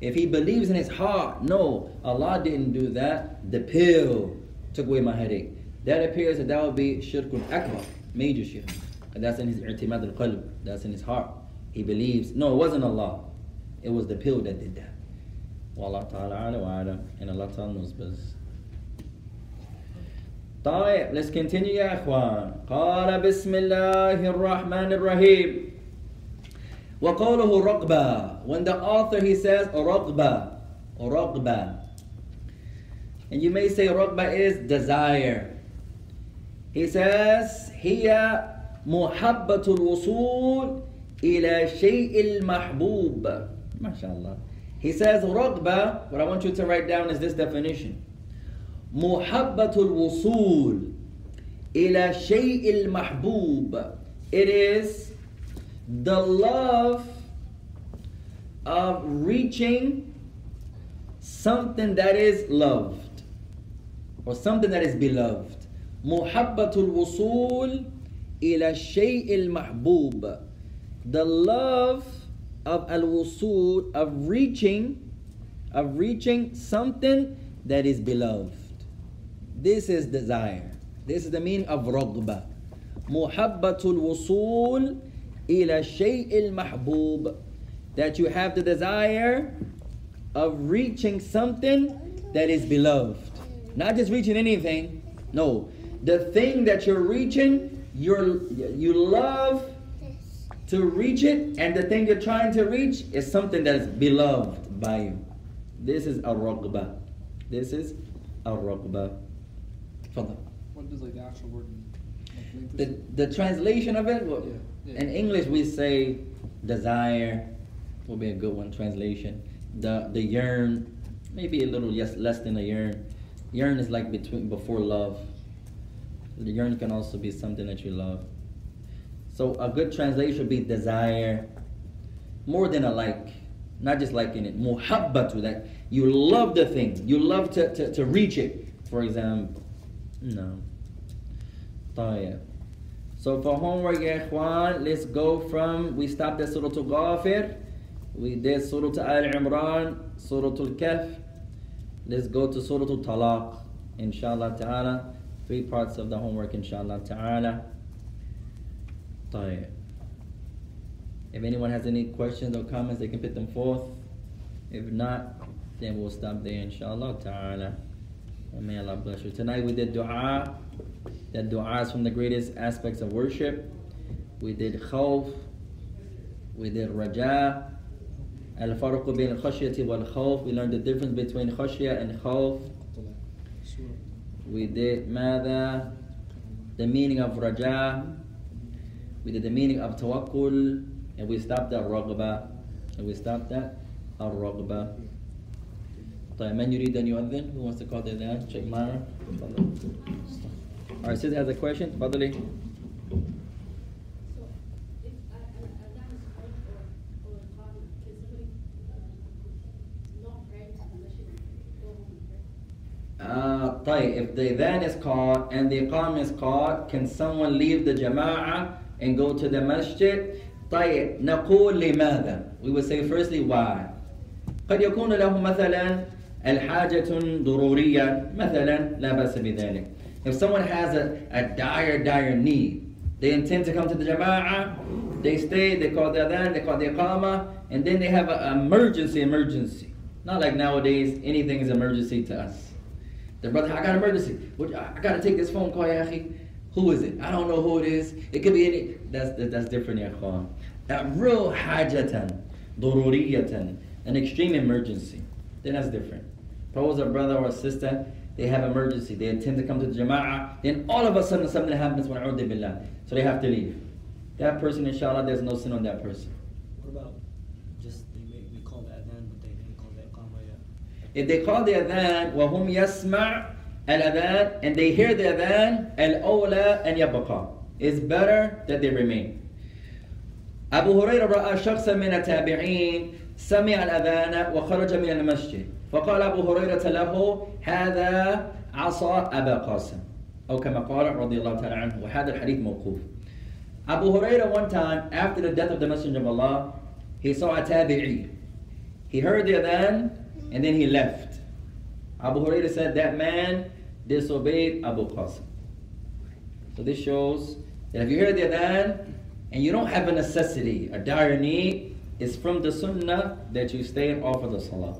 If he believes in his heart, no, Allah didn't do that, the pill took away my headache. That appears that that would be shirkun akbar, major shirk. And that's in his i'timad al-qalb, that's in his heart. He believes, no, it wasn't Allah. It was the pill that did that. Wallah ta'ala ala wa ala. And Allah ta'ala knows best. طيب let's continue يا اخوان قال بسم الله الرحمن الرحيم وقوله رغبة when the author he says رغبة رغبة and you may say رغبة is desire he says هي محبة الوصول إلى شيء المحبوب ما شاء الله he says رغبة what I want you to write down is this definition محبة الوصول إلى شيء المحبوب It is the love of reaching something that is loved. or something that is beloved. محبة الوصول إلى الشيء المحبوب. The love of al-wusul, of reaching, of reaching something that is beloved. This is desire. This is the meaning of رغبة. محبة الوصول إلى الشيء المحبوب. That you have the desire of reaching something that is beloved. Not just reaching anything. No. The thing that you're reaching, you're, you love to reach it, and the thing you're trying to reach is something that is beloved by you. This is a raghba. This is a raghba. What does like the actual word mean? Like, The, the translation of it, well, Yeah, yeah. in English we say desire, will be a good one translation. The the yearn, maybe a little yes, less than a yearn. Yearn is like between before love. The yearn can also be something that you love. So a good translation would be desire, more than a like, not just liking it. Muhabbatu, that you love the thing, you love to, to, to reach it. For example, no. طيب. So for homework, ya ikhwan, let's go from, we stopped at Surah Al-Ghafir, we did Surah Al-Imran, Surah Al-Kahf, let's go to Surah Al-Talaq, inshallah ta'ala, three parts of the homework, inshallah ta'ala. If anyone has any questions or comments, they can put them forth. If not, then we'll stop there, inshallah ta'ala. And may Allah bless you. Tonight we did dua. That dua is from the greatest aspects of worship. We did khawf. We did raja. Al-farq bin khashyati wal khawf. We learned the difference between khashya and khawf. We did mada. The meaning of raja We did the meaning of tawakkul. And we stopped at ragba. And we stopped at al-ragba. طيب من يريد أن يؤذن؟ Who wants to call the adhan? Sheikh Mara. تفضل. Our sister has a question. تفضلي. So, if a- a- adhan is called or or iqama, can somebody uh, not pray unless you go home and pray? Uh, طيب, if the adhan is called and the iqam is called, can someone leave the jama'ah and go to the masjid? طيب, نقول لماذا? We would say firstly why. قد يكون له مثلا الحاجة ضرورية مثلا لا بأس بذلك. If someone has a, a dire, dire need, they intend to come to the jama'ah, they stay, they call the adhan, they call the iqama, and then they have an emergency, emergency. Not like nowadays, anything is emergency to us. The brother, I got an emergency. What- I I gotta take this phone call, ya akhi. Who is it? I don't know who it is. It could be any. That's that's different, ya akhwan. A real hajatan, dururiyatan, an extreme emergency. Then that's different. Suppose a brother or a sister, they have emergency. They intend to come to the jama'ah. Then all of a sudden something happens when billah. So they have to leave. That person, inshallah, there's no sin on that person. What about just they make we call the adhan, but they didn't call the iqama yet? If they call the adhan, وهم يسمع الأذان, and they hear the adhan, الأولى أن يبقى. It's better that they remain. أبو هريرة رأى شخصا من التابعين سمع الأذان وخرج من المسجد فقال أبو هريرة له هذا عصا أبا قاسم أو كما قال رضي الله تعالى عنه وهذا الحديث موقوف Abu Hurairah one time after the death of the Messenger of Allah he saw a tabi'i he heard the adhan and then he left Abu Hurairah said that man disobeyed Abu Qasim so this shows that if you hear the adhan and you don't have a necessity, a dire need, it's from the sunnah that you stay off of the salah.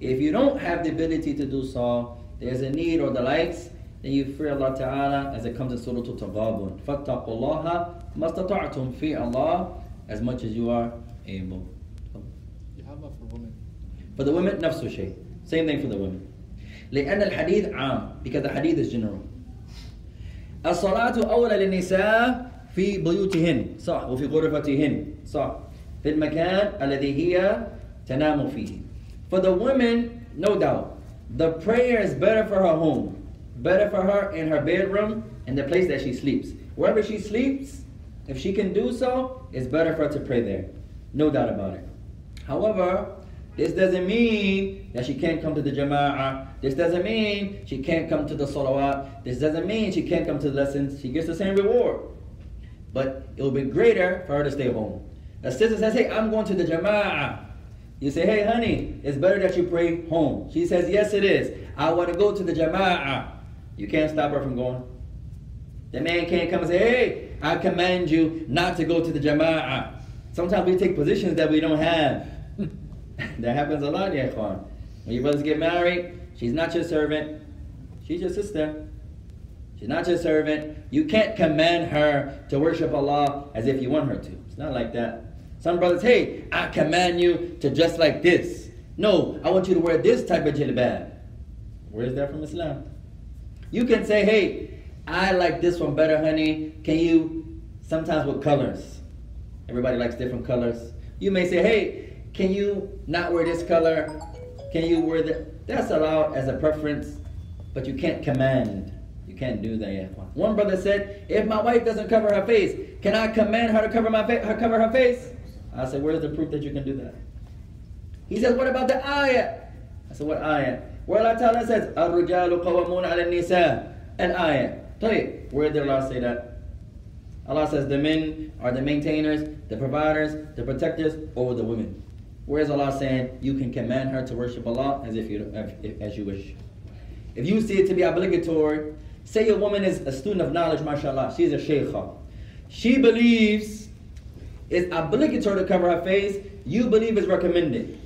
If you don't have the ability to do so, there's a need or the likes, then you fear Allah Ta'ala as it comes in Surah Al-Taghabun. فَاتَّقُوا اللَّهَ مَسْتَطَعْتُمْ فِي Allah as much as you are able. You have that for women. For the women, نفس الشيء. Same thing for the women. لأن الحديث عام because the hadith is general. الصلاة أولى للنساء في بيوتهن صح وفي غرفتهن صح في المكان الذي هي تنام فيه. For the women, no doubt, the prayer is better for her home, better for her in her bedroom and the place that she sleeps. Wherever she sleeps, if she can do so, it's better for her to pray there. No doubt about it. However, this doesn't mean that she can't come to the jama'ah. This doesn't mean she can't come to the salawat. This doesn't mean she can't come to the lessons. She gets the same reward. But it will be greater for her to stay home. A sister says, hey, I'm going to the jama'ah. You say, hey, honey, it's better that you pray home. She says, yes, it is. I want to go to the jama'ah. You can't stop her from going. The man can't come and say, hey, I command you not to go to the jama'ah. Sometimes we take positions that we don't have. that happens a lot, yeah, When your brothers get married, she's not your servant. She's your sister. She's not your servant. You can't command her to worship Allah as if you want her to. It's not like that. Some brothers, hey, I command you to dress like this. No, I want you to wear this type of jilbab. Where is that from Islam? You can say, hey, I like this one better, honey. Can you, sometimes with colors. Everybody likes different colors. You may say, hey, can you not wear this color? Can you wear that? That's allowed as a preference, but you can't command. You can't do that. Yeah. One brother said, if my wife doesn't cover her face, can I command her to cover my fa- her cover her face? I said, where's the proof that you can do that? He says, what about the ayah? I said, what ayah? Where Allah Ta'ala says, الرجال قوامون على النساء An ayah. طيب, where did Allah say that? Allah says the men are the maintainers, the providers, the protectors over the women. Where's Allah saying you can command her to worship Allah as if you as you wish? If you see it to be obligatory, say a woman is a student of knowledge, mashallah, she's a sheikha. She believes it's obligatory to cover her face, you believe it's recommended.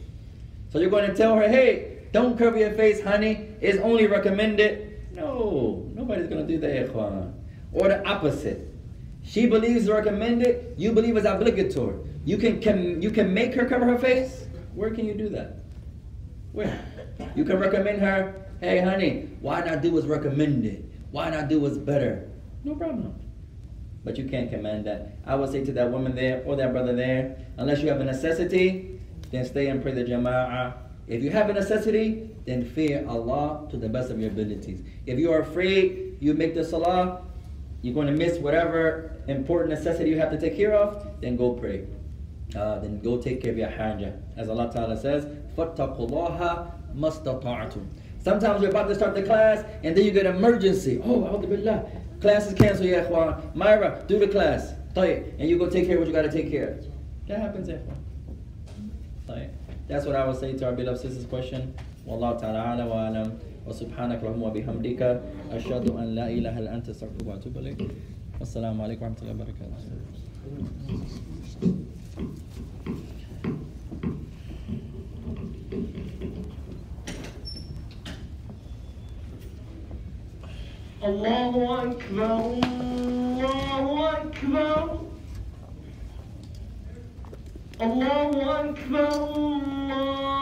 So you're going to tell her, hey, don't cover your face, honey, it's only recommended. No, nobody's going to do that, ikhwan. Or the opposite. She believes it's recommended, you believe it's obligatory. You can, can you can make her cover her face? Where can you do that? Where? You can recommend her, hey honey, why not do what's recommended? Why not do what's better? No problem. But you can't command that. I would say to that woman there or that brother there, unless you have a necessity, then stay and pray the jama'ah. If you have a necessity, then fear Allah to the best of your abilities. If you are afraid, you make the salah, you're going to miss whatever important necessity you have to take care of, then go pray. Uh, then go take care of your haja. As Allah Ta'ala says, فَاتَّقُوا اللَّهَ مَسْتَطَعْتُمْ Sometimes you're about to start the class and then you get emergency. Oh, billah. Class is canceled, ya ikhwan. Myra, do the class. And you go take care of what you got to take care of. That happens, ya ikhwan. That's what I would say to our beloved sister's question. Wallahu ta'ala wa alam. وسبحانك اللهم وبحمدك أشهد أن لا إله إلا أنت أستغفرك وأتوب إليك والسلام عليكم ورحمة الله وبركاته Allahu Akbar, Allahu Akbar. Allahu Akbar, Allah.